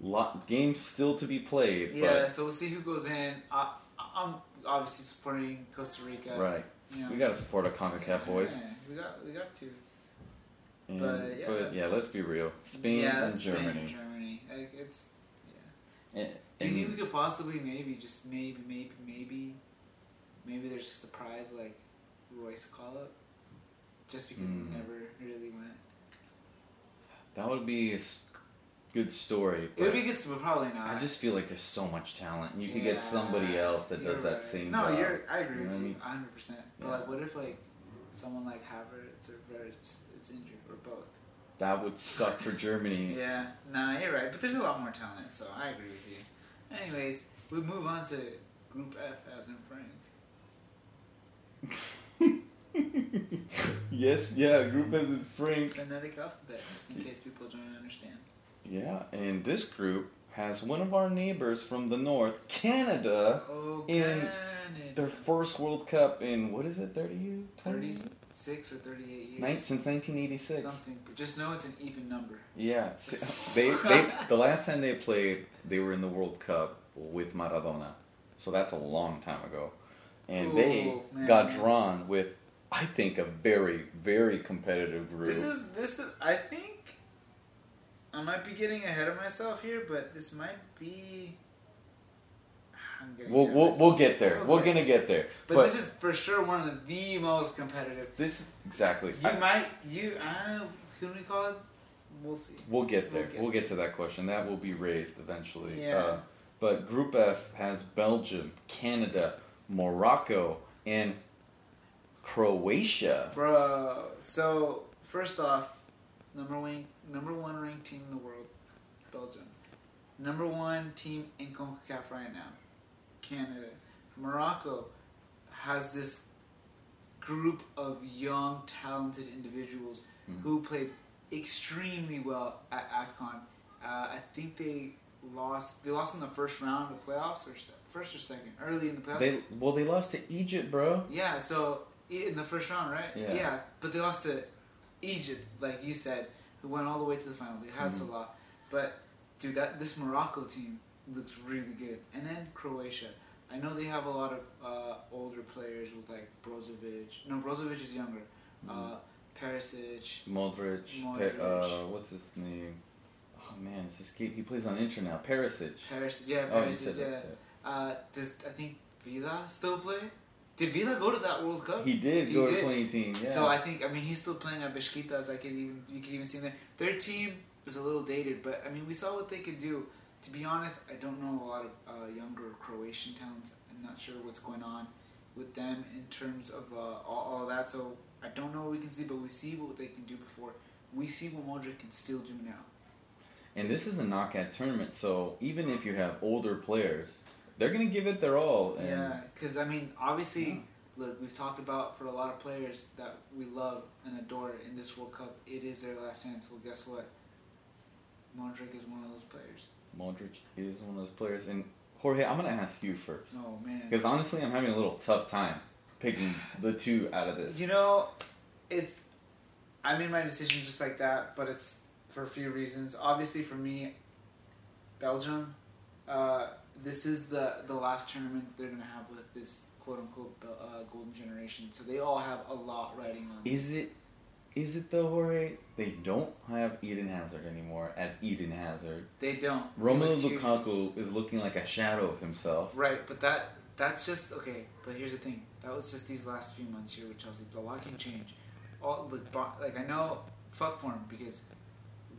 lot games still to be played. Yeah, so we'll see who goes in. I, I'm obviously supporting Costa Rica. right, You know. we gotta support our Concacaf boys. Yeah, we got we got to. And, But, yeah, but yeah, let's be real. Spain yeah, and that's Spain and Germany. Germany. Like, it's. Yeah. And, Do you think we could possibly maybe just maybe maybe maybe maybe there's a surprise like Reus call up just because Hmm. he never really went. that would be a good story. It would be good, but probably not. I just feel like there's so much talent, and you could get somebody else that does you're that right. same no, job. you're. I agree You with you, mean? hundred percent. But Yeah. like, what if like someone like Havertz or Wirtz injured or both. That would suck for Germany. yeah, nah, you're right. But there's a lot more talent, so I agree with you. Anyways, we move on to Group F as in Frank. yes, yeah, Group F as in Frank. Phonetic alphabet, just in case people don't understand. Yeah, and this group has one of our neighbors from the north, Canada, oh, in their first World Cup in what is it, 30 years? 30, six or thirty eight years. Since nineteen eighty six. Something. But just know it's an even number. Yeah. they, they the last time they played, they were in the World Cup with Maradona. So that's a long time ago. And Ooh, they man, got man. drawn with I think a very, very competitive group. This is this is I think I might be getting ahead of myself here, but this might be We'll we'll, we'll get there. We're gonna get there. But, But, this is for sure one of the most competitive. this exactly. You I- might you uh, can we call it? We'll see. We'll get there. We'll get We'll get to that question. That will be raised eventually. Yeah. Uh, but Group F has Belgium, Canada, Morocco, and Croatia. Bro, so first off, number one, number one ranked team in the world, Belgium. Number one team in CONCACAF right now, Canada. Morocco has this group of young, talented individuals Mhm. who played extremely well at AFCON. Uh, I think they lost. They lost in the first round of playoffs, or first or second, early in the playoffs. They well, they lost to Egypt, bro. Yeah, so in the first round, right? Yeah. yeah but they lost to Egypt, like you said, who went all the way to the final. They had Mhm. Salah, but dude, that this Morocco team looks really good. And then Croatia. I know they have a lot of uh, older players with like Brozovic. No, Brozovic is younger. Uh, Perisic. Modric. Modric. Pe- uh, what's his name? Oh man, it's escape. He plays on Inter now. Perisic. Perisic, yeah, Oh, Perisic, said yeah. that. Uh, does I think Vida still play? Did Vida go to that World Cup? He did He go did. to 2018. Yeah. So I think I mean he's still playing at Besiktas. I could even you could even see them. Their team was a little dated, but I mean we saw what they could do. To be honest, I don't know a lot of uh, younger Croatian talents. I'm not sure what's going on with them in terms of uh, all, all that. So I don't know what we can see, but we see what they can do before. We see what Modric can still do now. And this is a knockout tournament, so even if you have older players, they're gonna give it their all. And Yeah, because I mean, obviously, Yeah. look, we've talked about for a lot of players that we love and adore in this World Cup, it is their last chance. Well, guess what? Modric is one of those players. Modric is one of those players. And Jorge, I'm gonna ask you first, Oh man. because honestly, I'm having a little tough time picking the two out of this. You know, it's. I made my decision just like that, but it's for a few reasons. Obviously, for me, Belgium. Uh, this is the the last tournament they're gonna have with this quote unquote uh, golden generation. So they all have a lot riding on. Is it? Is it though, Jorge? They don't have Eden Hazard anymore as Eden Hazard. They don't. Romelu. Lukaku is looking like a shadow of himself. Right, but that that's just okay. But here's the thing: that was just these last few months here with Chelsea. The lot can change. All like, like I know, fuck for him because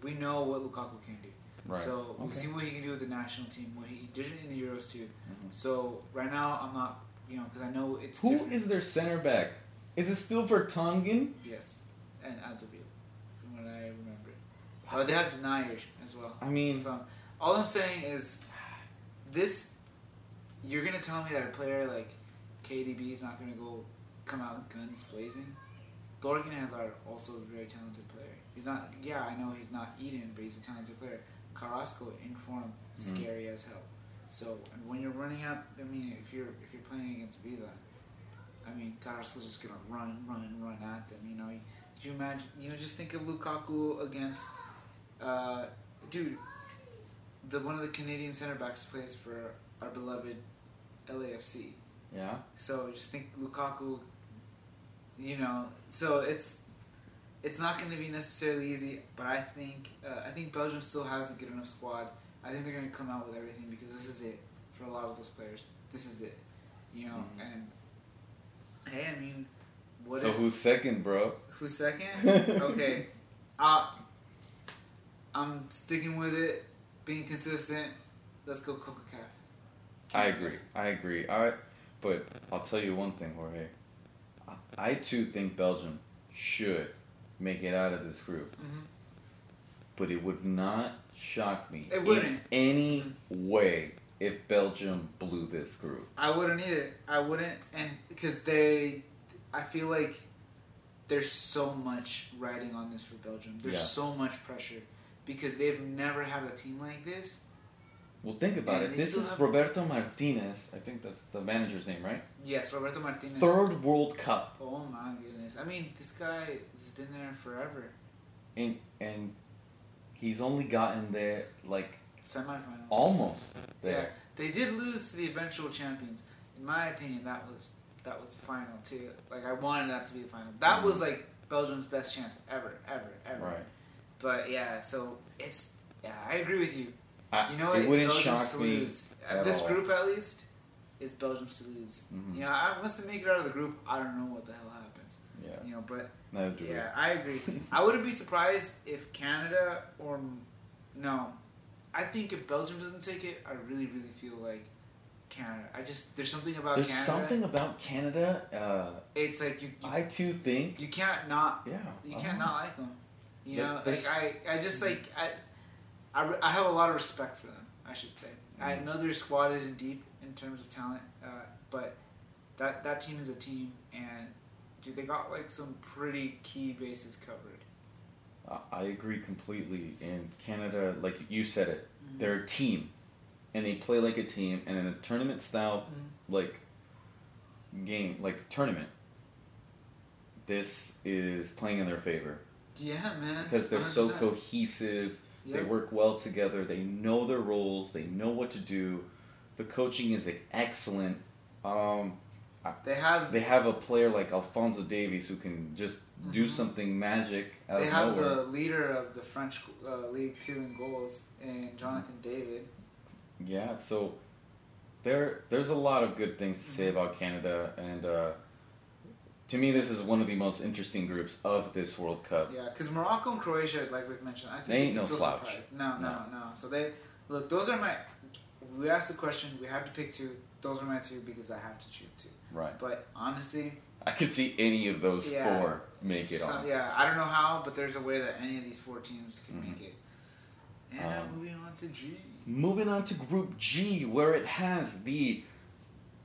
we know what Lukaku can do. Right. So we've seen what he can do with the national team. What he did it in the Euros too. Mhm. So right now I'm not, you know, because I know it's Who different. is their center back? Is it still Vertonghen? yes, and Azovil, from what I remember. Oh, they have deniers as well. I mean, From all I'm saying is, this, you're gonna tell me that a player like KDB is not gonna go come out guns blazing. Thorgan Hazard also a very talented player. He's not. Yeah, I know he's not Eden, but he's a talented player. Carrasco in form, Mhm. scary as hell. So and when you're running up, I mean, if you're if you're playing against Vida, I mean, Carrasco's just gonna run, run, run at them. You know, you, you imagine? You know, just think of Lukaku against, uh, dude, the one of the Canadian center backs plays for our beloved LAFC. yeah. So just think Lukaku. You know, so it's it's not going to be necessarily easy, but I think uh, I think Belgium still has a good enough squad. I think they're going to come out with everything because this is it for a lot of those players. This is it, you know. Mhm. And hey, I mean, what so if who's second, bro? Who's second? okay, uh, I'm sticking with it, being consistent. Let's go Coca-Cola. I agree. I agree. I, but I'll tell you one thing, Jorge. I, I too think Belgium should make it out of this group, hmm but it would not shock me It wouldn't. any way if Belgium blew this group. I wouldn't either. I wouldn't, and because they, I feel like there's so much riding on this for Belgium. There's Yeah. so much pressure because they've never had a team like this. Well, think about And it. This is have- Roberto Martinez. I think that's the manager's name, right? Yes, Roberto Martinez. Third World Cup, Oh my goodness! I mean, this guy has been there forever. and and he's only gotten there like Semifinals. almost Yeah, there. they did lose to the eventual champions. In my opinion, that was that was the final too. Like I wanted that to be the final. That was like Belgium's best chance ever, ever, ever. Right. But yeah, so it's yeah, I agree with you. I, You know what? It wouldn't Belgium's shock to me. lose. at this all. group at least is Belgium's to lose. Mhm. You know, I, once they make it out of the group, I don't know what the hell happens. Yeah. You know, but Neither do we. yeah, I agree. I wouldn't be surprised if Canada or no. I think if Belgium doesn't take it, I really, really feel like Canada. I just there's something about There's Canada. something about Canada. Uh, It's like you, you, I too think. you can't not Yeah. you can't not like them. You know, like I, I just like I, I, I have a lot of respect for them. I should say. I Mhm. know their squad isn't deep in terms of talent, uh, but that that team is a team, and dude, they got like some pretty key bases covered. I- agree completely. In Canada, like you said it, Mhm. they're a team, and they play like a team. And in a tournament style, Mhm. like game, like tournament, this is playing in their favor Yeah, man. because they're so 100%. cohesive. They work well together. They know their roles. They know what to do. The coaching is like, excellent. Um, They have they have a player like Alphonso Davies who can just do Mhm. something magic out they of have nowhere. the leader of the French uh, League Two in goals, and Jonathan David. Yeah, so there there's a lot of good things to say Mhm. about Canada, and uh, to me, this is one of the most interesting groups of this World Cup. Yeah, because Morocco and Croatia, like we've mentioned, I think They ain't no slouch. surprise. No, no, no, So they look. Those are my. We asked the question. We have to pick two. Those are my two because I have to choose two. Right. But honestly, I could see any of those Yeah. four make it so- on. yeah, I don't know how, but there's a way that any of these four teams can Mhm. make it. And now Um, moving on to G. Moving on to Group G, where it has the,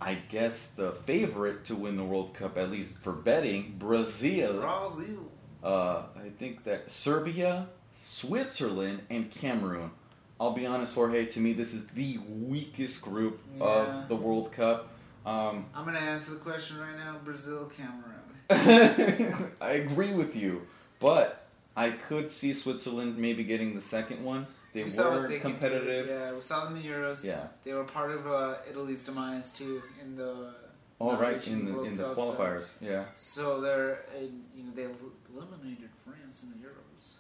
I guess, the favorite to win the World Cup, at least for betting, Brazil. Brazil. Uh, I think that Serbia, Switzerland, and Cameroon. I'll be honest, Jorge. To me, this is the weakest group Yeah. of the World Cup. Um, I'm gonna answer the question right now. Brazil, Cameroon. I agree with you, but I could see Switzerland maybe getting the second one. They We were they do. competitive. Yeah, we saw them in the Euros. Yeah. They were part of uh, Italy's demise too in the. Oh right, in the World in the Cup, so- qualifiers. Yeah. So they're, you know, they eliminated France in the Euros.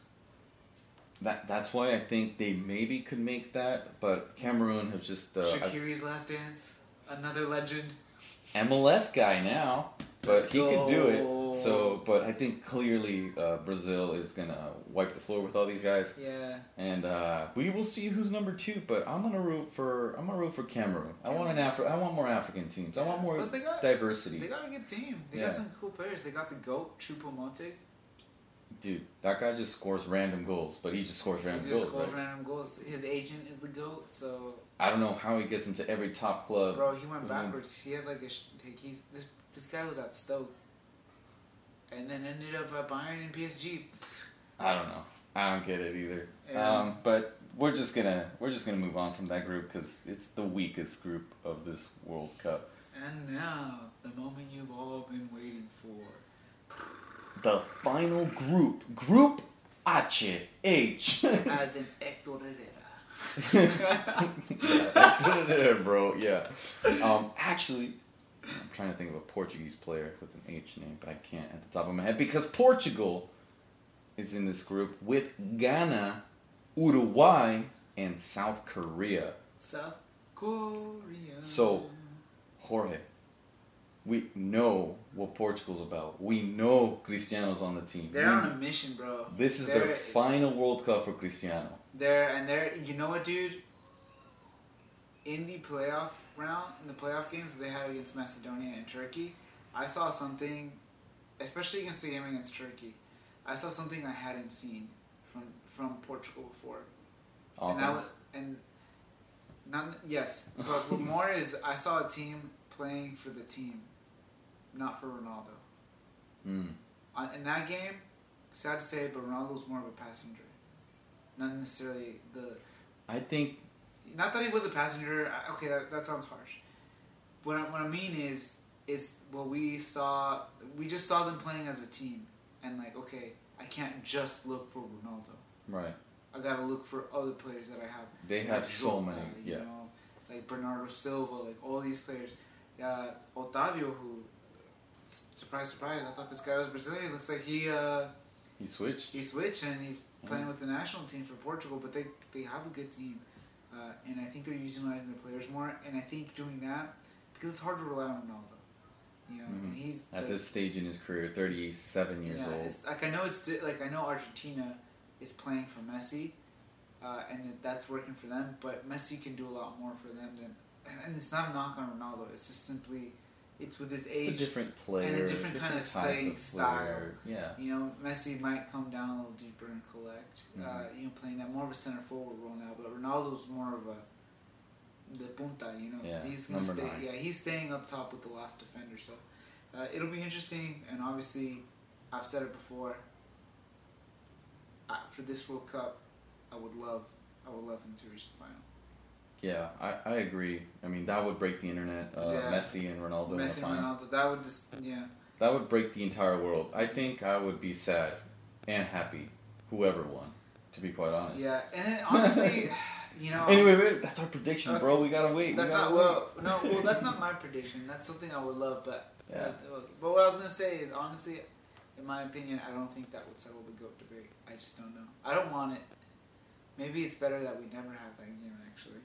That that's why I think they maybe could make that, but Cameroon has just uh, I- Shaqiri's last dance, another legend. MLS guy now, but Let's he could do it. So, but I think clearly uh, Brazil is gonna wipe the floor with all these guys, Yeah. and uh, we will see who's number two. But I'm gonna root for I'm gonna root for Cameroon. I want an Afri- I want more African teams. I want more they got diversity. they got a good team. They Yeah. got some cool players. They got the goat Choupo-Moting. Dude, that guy just scores random goals, but he just scores He random just goals. scores right? random goals. His agent is the goat. So I don't know how he gets into every top club. bro, he went backwards. He had like a sh- he's this this guy was at Stoke, and then ended up at Bayern and PSG. I don't know. I don't get it either. Yeah. Um, but we're just gonna we're just gonna move on from that group because it's the weakest group of this World Cup. And now the moment you've all been waiting for. The final group, Group H H. As in Hector Herrera. yeah, bro. Yeah. Um, actually, I'm trying to think of a Portuguese player with an H name, but I can't at the top of my head because Portugal is in this group with Ghana, Uruguay, and South Korea. South Korea. So- Jorge, we know what Portugal's about. We know Cristiano's on the team. they're We- on a mission, bro. this is they're, their final World Cup for Cristiano. They're and they're you know what, dude? In the playoff round, in the playoff games that they had against Macedonia and Turkey, I saw something, especially against the game against Turkey. I saw something I hadn't seen from from Portugal before, and that was and not yes, but more is I saw a team playing for the team, not for Ronaldo. Mm. In that game, sad to say, but Ronaldo was more of a passenger, not necessarily the I think not that he was a passenger. Okay, that, that sounds harsh. What I, what I mean is is what we saw. We just saw them playing as a team, and like, okay, I can't just look for Ronaldo. right. I gotta look for other players that I have. They have like so many. You Yeah. know, like Bernardo Silva, like all these players. Uh, Otavio, who, surprise, surprise, I thought this guy was Brazilian. Looks like he uh, He switched. he switched and he's playing Yeah. with the national team for Portugal, but they they have a good team, uh, and I think they're utilizing their players more. And I think doing that because it's hard to rely on Ronaldo, you know, Mhm. he's At like, this stage in his career, 37 years yeah, old. It's, like I know it's like I know Argentina is playing for Messi, uh, and that's working for them. But Messi can do a lot more for them than, and it's not a knock on Ronaldo. It's just simply, it's with his a age. different player, different kind of playing style. Yeah. You know, Messi might come down a little deeper and collect. Uh, Mhm. you know, playing that more of a center forward role now. But Ronaldo's more of a the punta. You know, Yeah, he's gonna stay. nine. Yeah, he's staying up top with the last defender. So uh, it'll be interesting. And obviously, I've said it before. Uh, for this World Cup, I would love, I would love him to reach the final. Yeah, I, I agree. I mean, that would break the internet. Uh, Yeah. Messi and Ronaldo Messi and. Ronaldo, that would just yeah. That would break the entire world. I think I would be sad and happy, whoever won. To be quite honest. Yeah, and honestly, you know. Anyway, wait, that's our prediction, bro. We gotta wait. That's we gotta not wait. well. No, well, that's not my prediction. That's something I would love, but Yeah. uh, but what I was gonna say is honestly, in my opinion, I don't think that would settle the goat debate. I just don't know. I don't want it. Maybe it's better that we never have that game actually.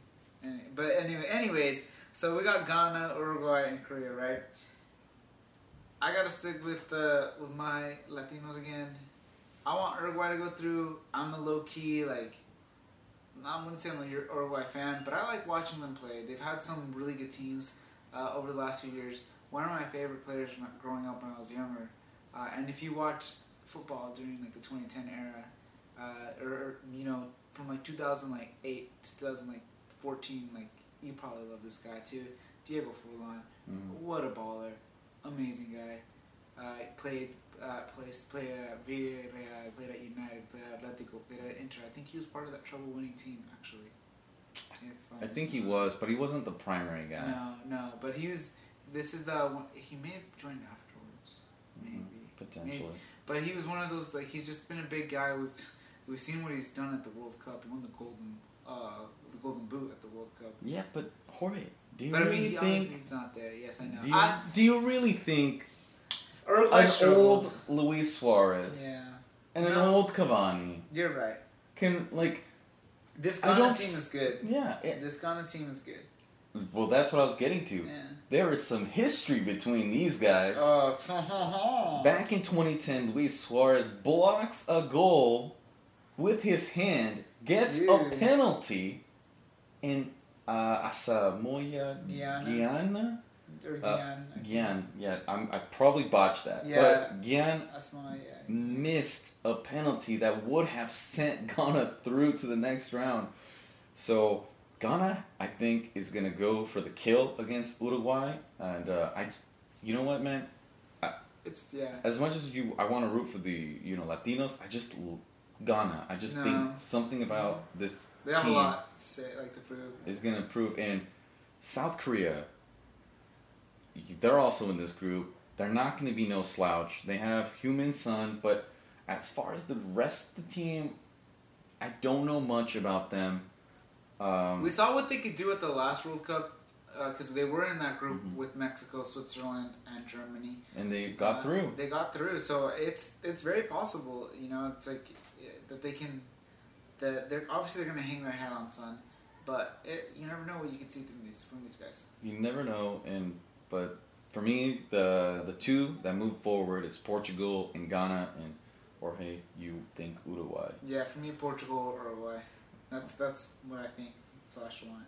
But anyway, anyways, so we got Ghana, Uruguay, and Korea, right? I gotta stick with uh, with my Latinos again. I want Uruguay to go through. I'm a low key like I wouldn't say I'm a Uruguay fan, but I like watching them play. They've had some really good teams uh, over the last few years. One of my favorite players growing up when I was younger, uh, and if you watched football during like the 2010 era, uh, or, you know from like 2008 to 2014, like you probably love this guy too, Diego Forlan. Mhm. What a baller, amazing guy. Uh, played uh, plays played at Villarreal, played at United, played at Atletico, played at Inter. I think he was part of that treble-winning team actually. If, um, I think he was, but he wasn't the primary guy. No, no, but he was. This is the one. He may have joined afterwards, Mhm. maybe. Potentially. But he was one of those like he's just been a big guy. We've we've seen what he's done at the World Cup. He won the golden uh golden boot at the World Cup. Yeah, but Jorge, do you But I really mean, think? he's not there. Yes, I know. Do you, I, do you really think an old Luis Suarez Yeah, and an old Cavani you're right. can like? This I Ghana team is good. Yeah, it, This Ghana team is good. Well, that's what I was getting to. Yeah. There is some history between these guys. Oh, Back in 2010, Luis Suarez blocks a goal with his hand, gets a penalty in uh, Asamoah Guyana. Guyana. Or Uh. Yeah, I'm, I probably botched that. Yeah. But yeah. missed a penalty that would have sent Ghana through to the next round. So Ghana, I think, is gonna go for the kill against Uruguay, and uh, I, you know what, man? It's yeah. As much as you, I want to root for the you know Latinos. I just Ghana. I just No. think something about this They have team a lot to say, like to prove. is gonna improve. And South Korea, they're also in this group. They're not going to be no slouch. They have Heung-min Son, but as far as the rest of the team, I don't know much about them. Um, We saw what they could do at the last World Cup because they were in that group Mhm. with Mexico, Switzerland, and Germany. and they got Uh, through. They got through, so it's it's very possible. You know, it's like that they can. That they're obviously they're gonna hang their hat on Son, but it, you never know what you can see from these from these guys. You never know, and but for me, the the two that move forward is Portugal and Ghana, and Jorge, you think Uruguay. Yeah, for me, Portugal or Uruguay. That's that's what I think slash want.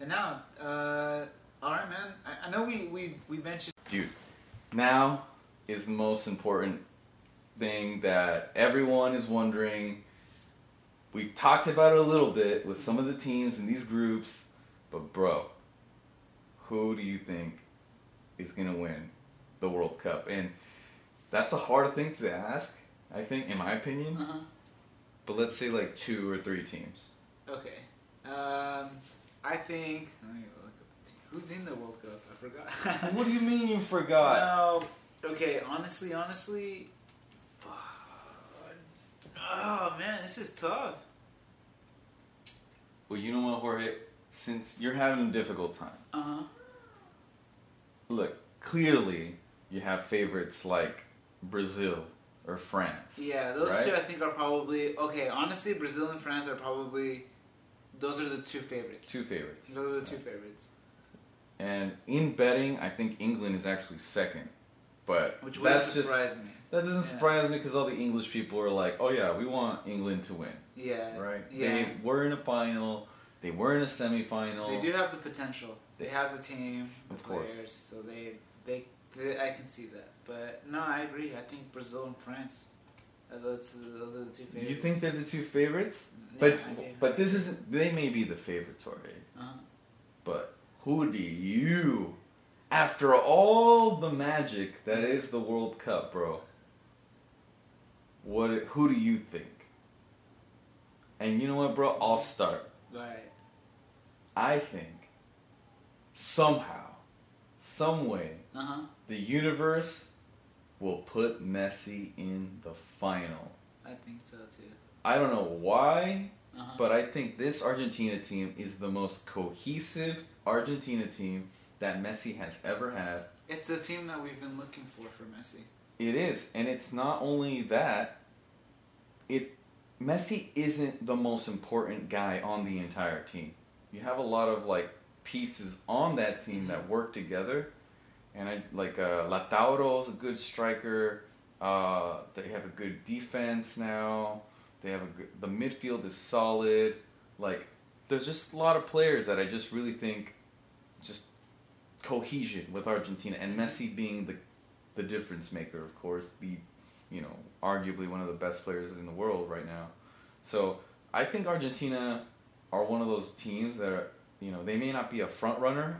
And now, uh, all right, man. I, I know we, we we mentioned. Dude, now is the most important thing that everyone is wondering. We've talked about it a little bit with some of the teams in these groups, but bro, who do you think is gonna win the World Cup? And that's a hard thing to ask, I think, in my opinion. Uh-huh. But let's say like two or three teams. Okay. Um, I think. Let me look up the team. Who's in the World Cup? I forgot. what do you mean you forgot? No. Okay. Honestly, honestly. Oh man, this is tough. Well, you know what, Jorge? Since you're having a difficult time, Uh huh. look, clearly you have favorites like Brazil or France. Yeah, those right? two I think are probably okay. Honestly, Brazil and France are probably those are the two favorites. Two favorites. Those are the two favorites. And in betting, I think England is actually second. But Which that's just surprise me. that doesn't Yeah. surprise me because all the English people are like, "Oh yeah, we want England to win." Yeah. Right? Yeah. They were in a final. They were in a semifinal. They do have the potential. They have the team, the Of course. players, so they, they they I can see that. But no, I agree. I think Brazil and France. Those, those are the two favorites. You think they're the two favorites? Yeah, but but this isn't. They may be the favorites, Jorge. Uh-huh. But who do you, after all the magic that is the World Cup, bro? What? Who do you think? And you know what, bro? I'll start. Right. I think somehow, some way, Uh huh. the universe will put Messi in the final. I think so too. I don't know why, Uh huh. but I think this Argentina team is the most cohesive Argentina team that Messi has ever had. It's the team that we've been looking for for Messi. It is, and it's not only that. It Messi isn't the most important guy on the entire team. You have a lot of like pieces on that team that work together, and I like uh, is a good striker. Uh, they have a good defense now. They have a good, the midfield is solid. Like there's just a lot of players that I just really think cohesion with Argentina and Messi being the the difference maker, of course, the you know arguably one of the best players in the world right now. So I think Argentina are one of those teams that are you know they may not be a front runner,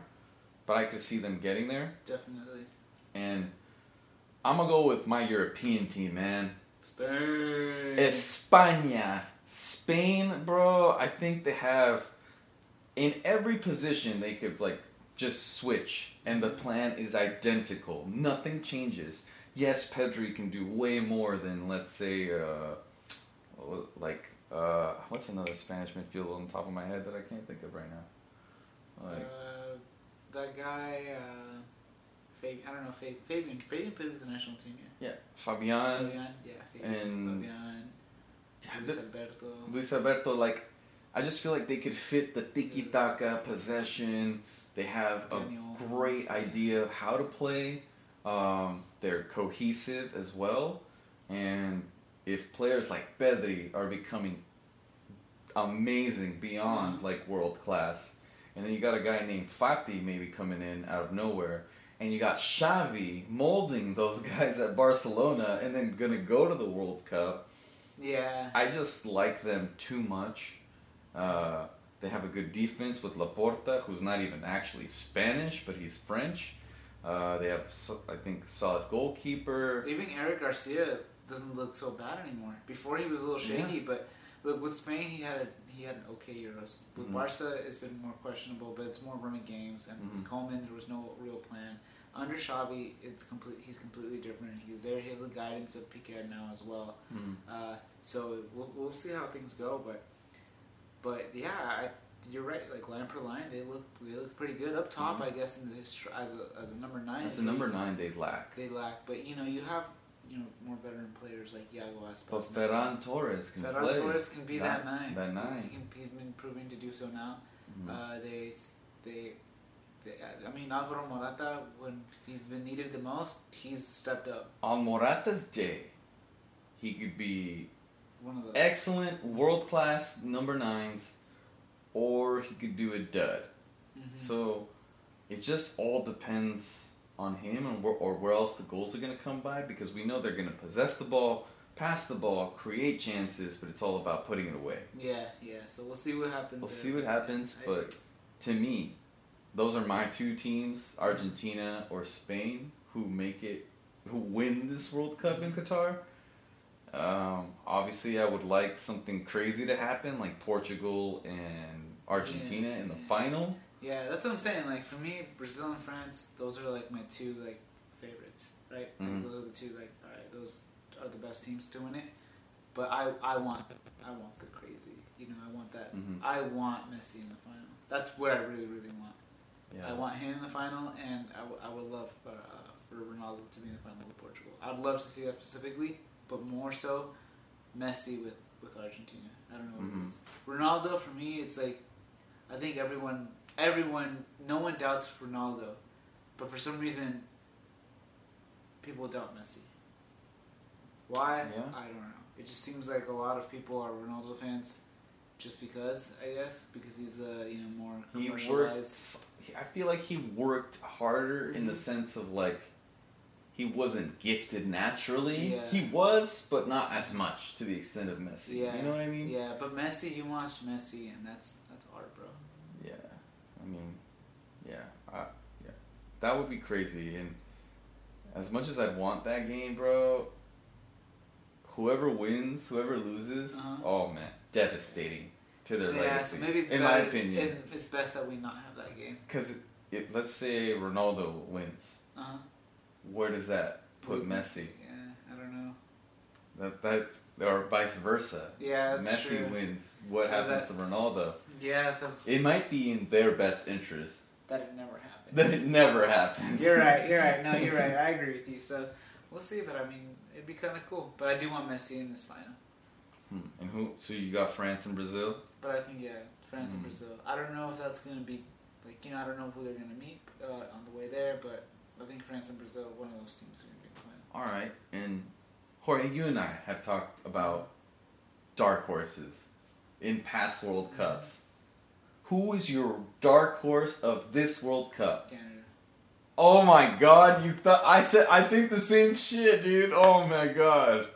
but I could see them getting there. Definitely. And I'm gonna go with my European team, man. Spain. España, Spain, bro. I think they have in every position they could like just switch, and the plan is identical. Nothing changes. Yes, Pedri can do way more than let's say, uh, like uh, what's another Spanish midfielder on top of my head that I can't think of right now. Like, Uh, that guy, uh, Fabian, I don't know, Fabian, Fabian, Fabian played with the national team, yeah. yeah, Fabian, Fabian, yeah, Fabian, and- Fabian, Yeah, Luis Alberto. Luis Alberto, like, I just feel like they could fit the tiki taka possession, They have Daniel. a great idea of how to play. Um, they're cohesive as well, and if players like Pedri are becoming amazing beyond Mhm. like world class, and then you got a guy named Fati maybe coming in out of nowhere, and you got Xavi molding those guys at Barcelona, and then gonna go to the World Cup. Yeah. I just like them too much. Uh, they have a good defense with Laporte, who's not even actually Spanish, but he's French. Uh, they have, I think, solid goalkeeper. Even Eric Garcia doesn't look so bad anymore. Before he was a little shaky, but look with Spain he had a, he had an okay Euros. With Mhm. Barca it's been more questionable, but it's more running games. And with Mhm. Koeman there was no real plan. Under Xavi, it's complete. He's completely different. He's there. He has the guidance of Piqué now as well. Mhm. Uh, so we'll, we'll see how things go, but but yeah, I, you're right. Like line per line, they look they look pretty good up top. Mhm. I guess in this as a as a number nine. The they- number nine they lack. They lack, but you know you have you know more veteran players like Iago Aspas. But Ferran Torres can Ferran play. Torres can be that, nine. That He nine. can, he's been proving to do so now. Mhm. Uh, they they. I mean Alvaro Morata, when he's been needed the most, he's stepped up. On Morata's day, he could be One of the excellent, world class number nines, or he could do a dud. Mhm. So it just all depends on him and where, or where else the goals are going to come by because we know they're going to possess the ball, pass the ball, create chances, but it's all about putting it away. Yeah, yeah. So we'll see what happens. We'll there. see what happens, I but to me, those are my two teams, Argentina or Spain, who make it, who win this World Cup in Qatar. Um, obviously, I would like something crazy to happen, like Portugal and Argentina in the final. yeah, that's what I'm saying. Like for me, Brazil and France, those are like my two like favorites, right? Like, Mhm. those are the two like all right, those are the best teams to win it. But I I want I want the crazy, you know, I want that. Mhm. I want Messi in the final. That's what I really really want. Yeah. I want him in the final, and I, w- I would love uh, for Ronaldo to be in the final with Portugal. I'd love to see that specifically, but more so, Messi with, with Argentina. I don't know what Mhm. it is. Ronaldo for me, it's like, I think everyone, everyone, no one doubts Ronaldo, but for some reason, people doubt Messi. Why? Yeah. I don't know. It just seems like a lot of people are Ronaldo fans. Just because, I guess, because he's uh, you know more commercialized. he worked. I feel like he worked harder in the Mhm. sense of like he wasn't gifted naturally. Yeah. He was, but not as much to the extent of Messi. Yeah, You know what I mean? Yeah, but Messi, you watch Messi, and that's that's art, bro. Yeah. I mean, yeah, I, yeah, that would be crazy. And as much as I'd want that game, bro, whoever wins, whoever loses, Uh-huh. oh man, devastating to their yeah, legacy. so maybe it's in better, my opinion. it- it's best that we not have that game. Because let's say Ronaldo wins, Uh huh. Where does that put. Messi? Yeah, I don't know. That that or vice versa. Yeah, that's Messi true. wins. What How's happens to Ronaldo? Yeah, so It might be in their best interest that it never happens. that it never happens. you're right. You're right. No, you're right. I agree with you. So we'll see. But I mean, it'd be kind of cool. But I do want Messi in this final. Hmm. And who? So you got France and Brazil. But I think yeah, France and Mhm. Brazil. I don't know if that's gonna be like you know I don't know who they're gonna meet uh, on the way there, but I think France and Brazil, one of those teams, are gonna be in the final. All right. And Jorge, you and I have talked about dark horses in past World. Cups. Who is your dark horse of this World Cup? Canada. Oh my God! You thought I said I think the same shit, dude. Oh my God!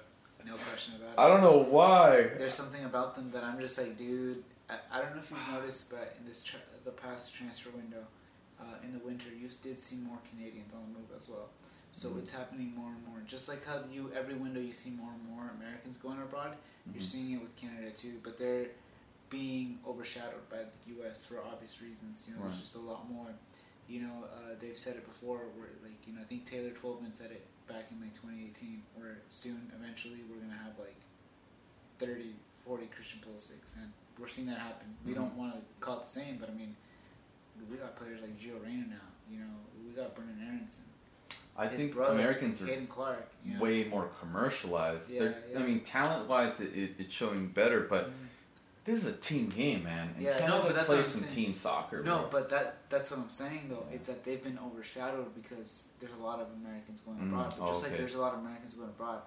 No question about it. I don't know why. There's something about them that I'm just like, dude. I, I don't know if you've noticed, but in this tra- the past transfer window, uh, in the winter, you did see more Canadians on the move as well. So Mhm. it's happening more and more. Just like how you every window you see more and more Americans going abroad, you're Mhm. seeing it with Canada too. But they're being overshadowed by the U.S. for obvious reasons. You know, Right. there's just a lot more. You know, uh, they've said it before. Where like you know, I think Taylor Twellman said it back in like 2018. Where soon, eventually, we're gonna have like 30, 40 Christian Pulisic's, and we're seeing that happen. We Mhm. don't want to call it the same, but I mean, we got players like Gio Reyna now. You know, we got Brenden Aaronson, I His think brother, Americans are Caden Clark. You know? way more commercialized. Yeah, yeah. I mean, talent wise, it, it, it's showing better, but Mhm. this is a team game, man. And Yeah, no, but that's I'm some saying. team soccer. No, bro. but that that's what I'm saying though. It's that they've been overshadowed because there's a lot of Americans going Mm, abroad. But oh, just like okay. there's a lot of Americans going abroad,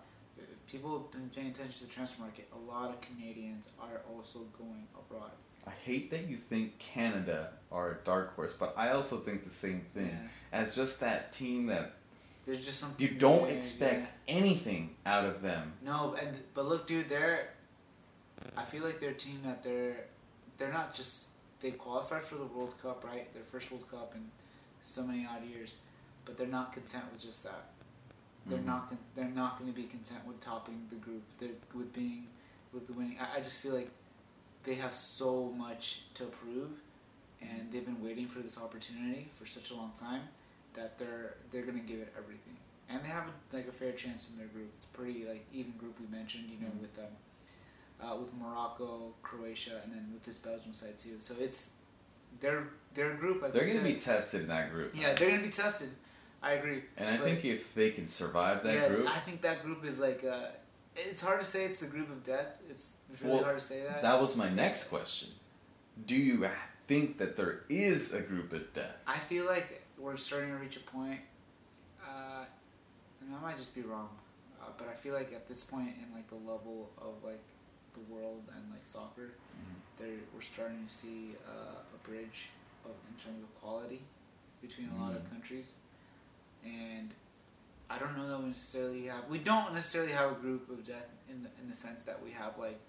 people have been paying attention to the transfer market. A lot of Canadians are also going abroad. I hate that you think Canada are a dark horse, but I also think the same thing. Yeah. As just that team that There's just something you don't there, expect yeah. anything out of them. No, and but look, dude, they're. I feel like they're a team that they're, they're not just they qualified for the World Cup, right? Their first World Cup in so many odd years, but they're not content with just that. They're Mhm. not. They're not going to be content with topping the group. They're with being, with the winning. I, I just feel like they have so much to prove, and they've been waiting for this opportunity for such a long time that they're they're going to give it everything. And they have like a fair chance in their group. It's pretty like even group we mentioned. You know, Mhm. with um, uh, with Morocco, Croatia, and then with this Belgium side too. So it's their their group. Like They're going to be tested in that group. yeah, they're gonna be tested. I agree. And I but- think if they can survive that yeah, group, I think that group is like uh it's hard to say it's a group of death. It's really Well, hard to say that. that was my next question. Do you think that there is a group of death? I feel like we're starting to reach a point. Uh, and I might just be wrong, uh, but I feel like at this point in like the level of like the world and like soccer, there we're starting to see uh, a bridge of in terms of quality between a lot of Mhm. countries, and I don't know that we necessarily have. We don't necessarily have a group of death in the, in the sense that we have like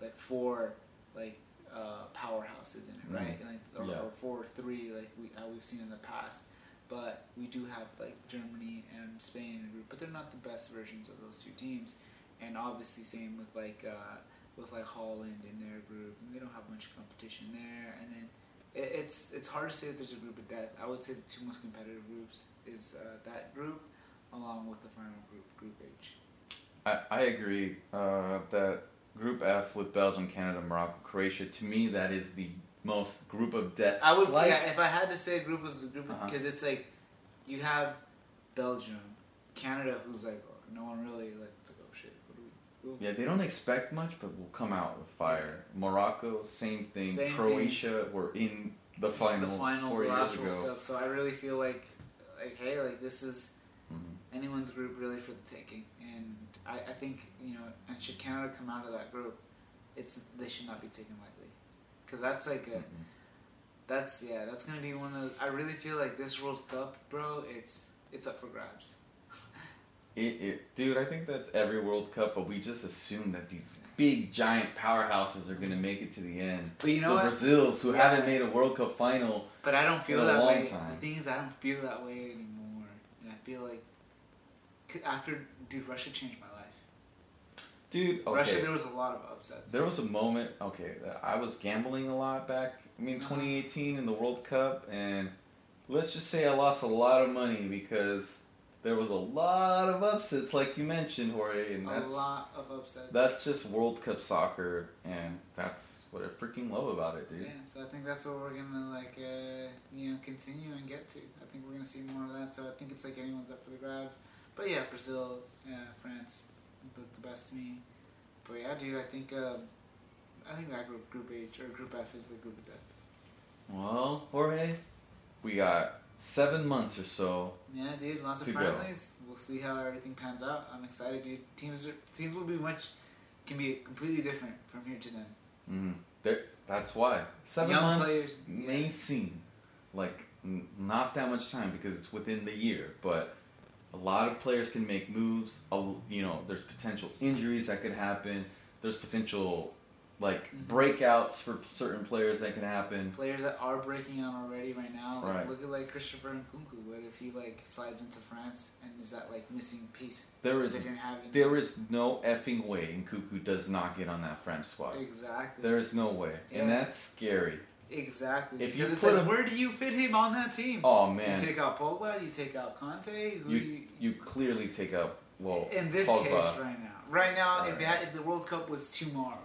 like four like uh, powerhouses in it, right? Mhm. Like or, Yeah. or four or three like we how we've seen in the past. But we do have like Germany and Spain in a group, but they're not the best versions of those two teams. And obviously, same with like uh, with like Holland in their group, and they don't have much competition there. And then it, it's it's hard to say that there's a group of death. I would say the two most competitive groups is uh, that group, along with the final group, Group H. I, I agree uh, that Group F with Belgium, Canada, Morocco, Croatia, to me, that is the most group of death. I would like. yeah, if I had to say a group was a group Uh-huh. because it's like you have Belgium, Canada, who's like oh, no one really like it's like oh shit, what do we? who- Yeah, they don't expect much, but will come out with fire. Morocco, same thing. Same thing. Croatia were in the final, the final four years ago. World Cup. So I really feel like like hey, like this is Mhm. Anyone's group really for the taking. And I, I think you know, and should Canada come out of that group, it's they should not be taken lightly, because that's like a Mhm. that's yeah that's gonna be one of. The, I really feel like this World Cup, bro. It's it's up for grabs. It, it, dude, I think that's every World Cup, but we just assume that these big, giant powerhouses are going to make it to the end. But you know the what? Brazils, who Yeah. haven't made a World Cup final. But I don't feel in a that long way. time. The thing is, I don't feel that way anymore, and I feel like after dude, Russia changed my life. Dude, okay. Russia, there was a lot of upsets. There was a moment, okay, I was gambling a lot back, I mean, Uh-huh. 2018 in the World Cup, and let's just say I lost a lot of money because there was a lot of upsets, like you mentioned, Jorge, and a that's lot of upsets. that's just World Cup soccer, and that's what I freaking love about it, dude. Yeah, so I think that's what we're gonna like, uh, you know, continue and get to. I think we're gonna see more of that. So I think it's like anyone's up for the grabs. But yeah, Brazil, yeah, France, look the best to me. But yeah, dude, I think, uh, I think that group, Group H or Group F, is the group of death. Well, Jorge, we got seven months or so. Yeah, dude, lots of To go. friendlies. We'll see how everything pans out. I'm excited, dude. Teams are, teams will be much, can be completely different from here to then. Mm, there, that's why seven Young months players, may yeah. seem like not that much time because it's within the year, but a lot of players can make moves. You know, there's potential injuries that could happen. There's potential like Mhm. breakouts for certain players that can happen. Players that are breaking out already right now. Like, Right. Look at like Christopher Nkunku. What if he like slides into France and is that like missing piece There is they didn't have? In there is no effing way Nkunku does not get on that French squad. exactly. There is no way, and that's scary. Exactly. If Because you put like, him- where do you fit him on that team? Oh man, You take out Pogba. You take out Kanté. Who you you, you clearly take out well in this Pogba. case right now. Right now, if Right. it had, if the World Cup was tomorrow.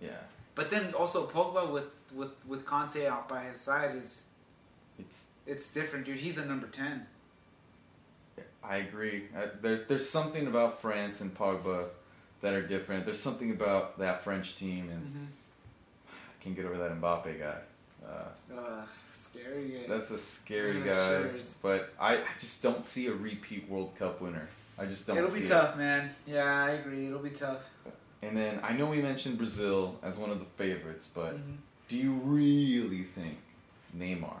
Yeah, But then also Pogba with with with Kanté out by his side is it's it's different, dude. He's a number ten. I agree. There's there's something about France and Pogba that are different. There's something about that French team, and Mm-hmm. can't get over that Mbappe guy. Uh, Uh, scary. that's a scary guy. sure. But I, I just don't see a repeat World Cup winner. I just don't It'll be it. tough, man. Yeah, I agree. It'll be tough. And then I know we mentioned Brazil as one of the favorites, but Mhm. do you really think Neymar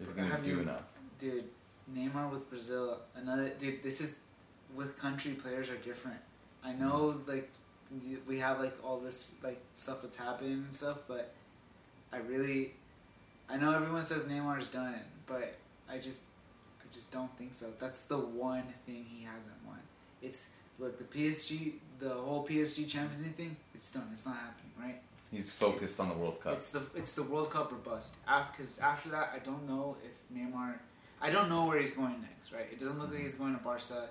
is going to do you- enough? Dude, Neymar with Brazil, another dude. This is with country players are different. I know, like we have like all this like stuff that's happening and stuff, but I really, I know everyone says Neymar's done, but I just, I just don't think so. That's the one thing he hasn't won. It's look the PSG, the whole PSG Champions League thing. It's done. It's not happening, right? He's focused on the World Cup. It's the it's the World Cup or bust. Because after that, I don't know if Neymar. I don't know where he's going next. Right? It doesn't look like he's going to Barca.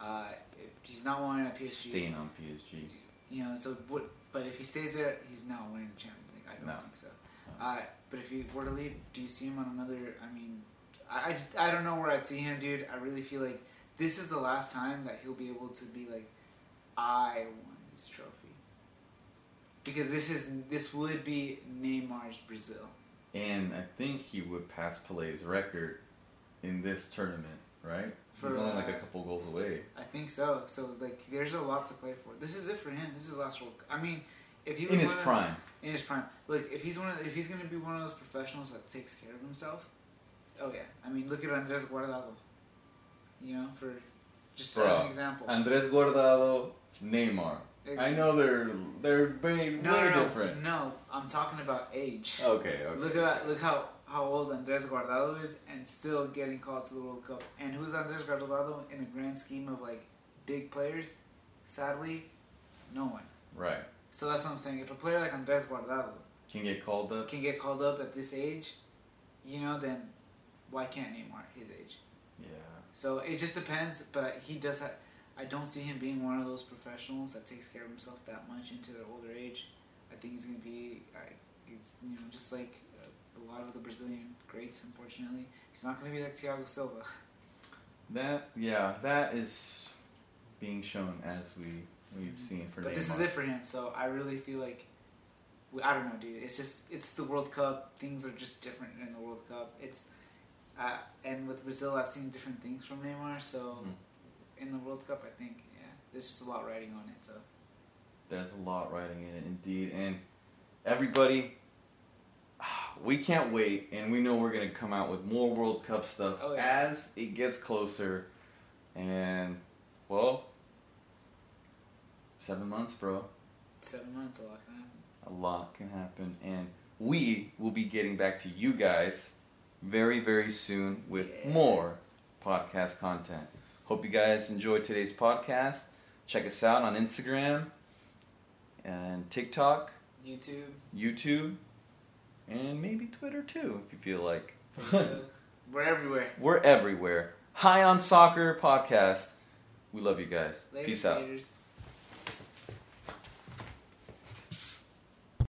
Uh, if he's not wanting at PSG. Staying on PSG. You know. So what? But if he stays there, he's not winning the Champions League. I don't No. think so. Uh, but if he were to leave, do you see him on another? I mean, I I, just, I don't know where I'd see him, dude. I really feel like this is the last time that he'll be able to be like, I won this trophy. Because this is this would be Neymar's Brazil. And I think he would pass Pelé's record in this tournament, right? For, He's only like a couple goals away. I think so. So like, there's a lot to play for. This is it for him. This is last World. I mean, if he was In his prime. in his prime. Look, if he's one, of, if he's gonna be one of those professionals that takes care of himself, oh yeah. I mean, look at Andres Guardado. You know, for just as an example. Andres Guardado, Neymar. I know they're they're way, no, way no, no, different. no. I'm talking about age. Okay, okay. Look at look how how old Andres Guardado is, and still getting called to the World Cup. And who's Andres Guardado in the grand scheme of like big players? Sadly, no one. Right. So that's what I'm saying. If a player like Andres Guardado Can get called up. can get called up at this age, you know, then why can't Neymar his age? Yeah. So it just depends. But he does have. I don't see him being one of those professionals that takes care of himself that much into their older age. I think he's gonna be. I, he's you know just like uh, a lot of the Brazilian greats. Unfortunately, he's not gonna be like Thiago Silva. That yeah, that is being shown as we we've seen for But Neymar. this is it for him. So I really feel like. I don't know, dude. It's just it's the World Cup. Things are just different in the World Cup. It's, uh, and with Brazil, I've seen different things from Neymar. So, Mhm. in the World Cup, I think yeah, there's just a lot riding on it. So There's a lot riding in it, indeed. And everybody, we can't wait, and we know we're gonna come out with more World Cup stuff Oh, yeah. as it gets closer. And well, seven months, bro. seven months, a lot can happen. A lot can happen, and we will be getting back to you guys very, very soon with Yeah. more podcast content. Hope you guys enjoyed today's podcast. Check us out on Instagram and TikTok, YouTube, YouTube, and maybe Twitter too, if you feel like. We're everywhere. We're everywhere. High on Soccer Podcast. We love you guys. Later, Peace out.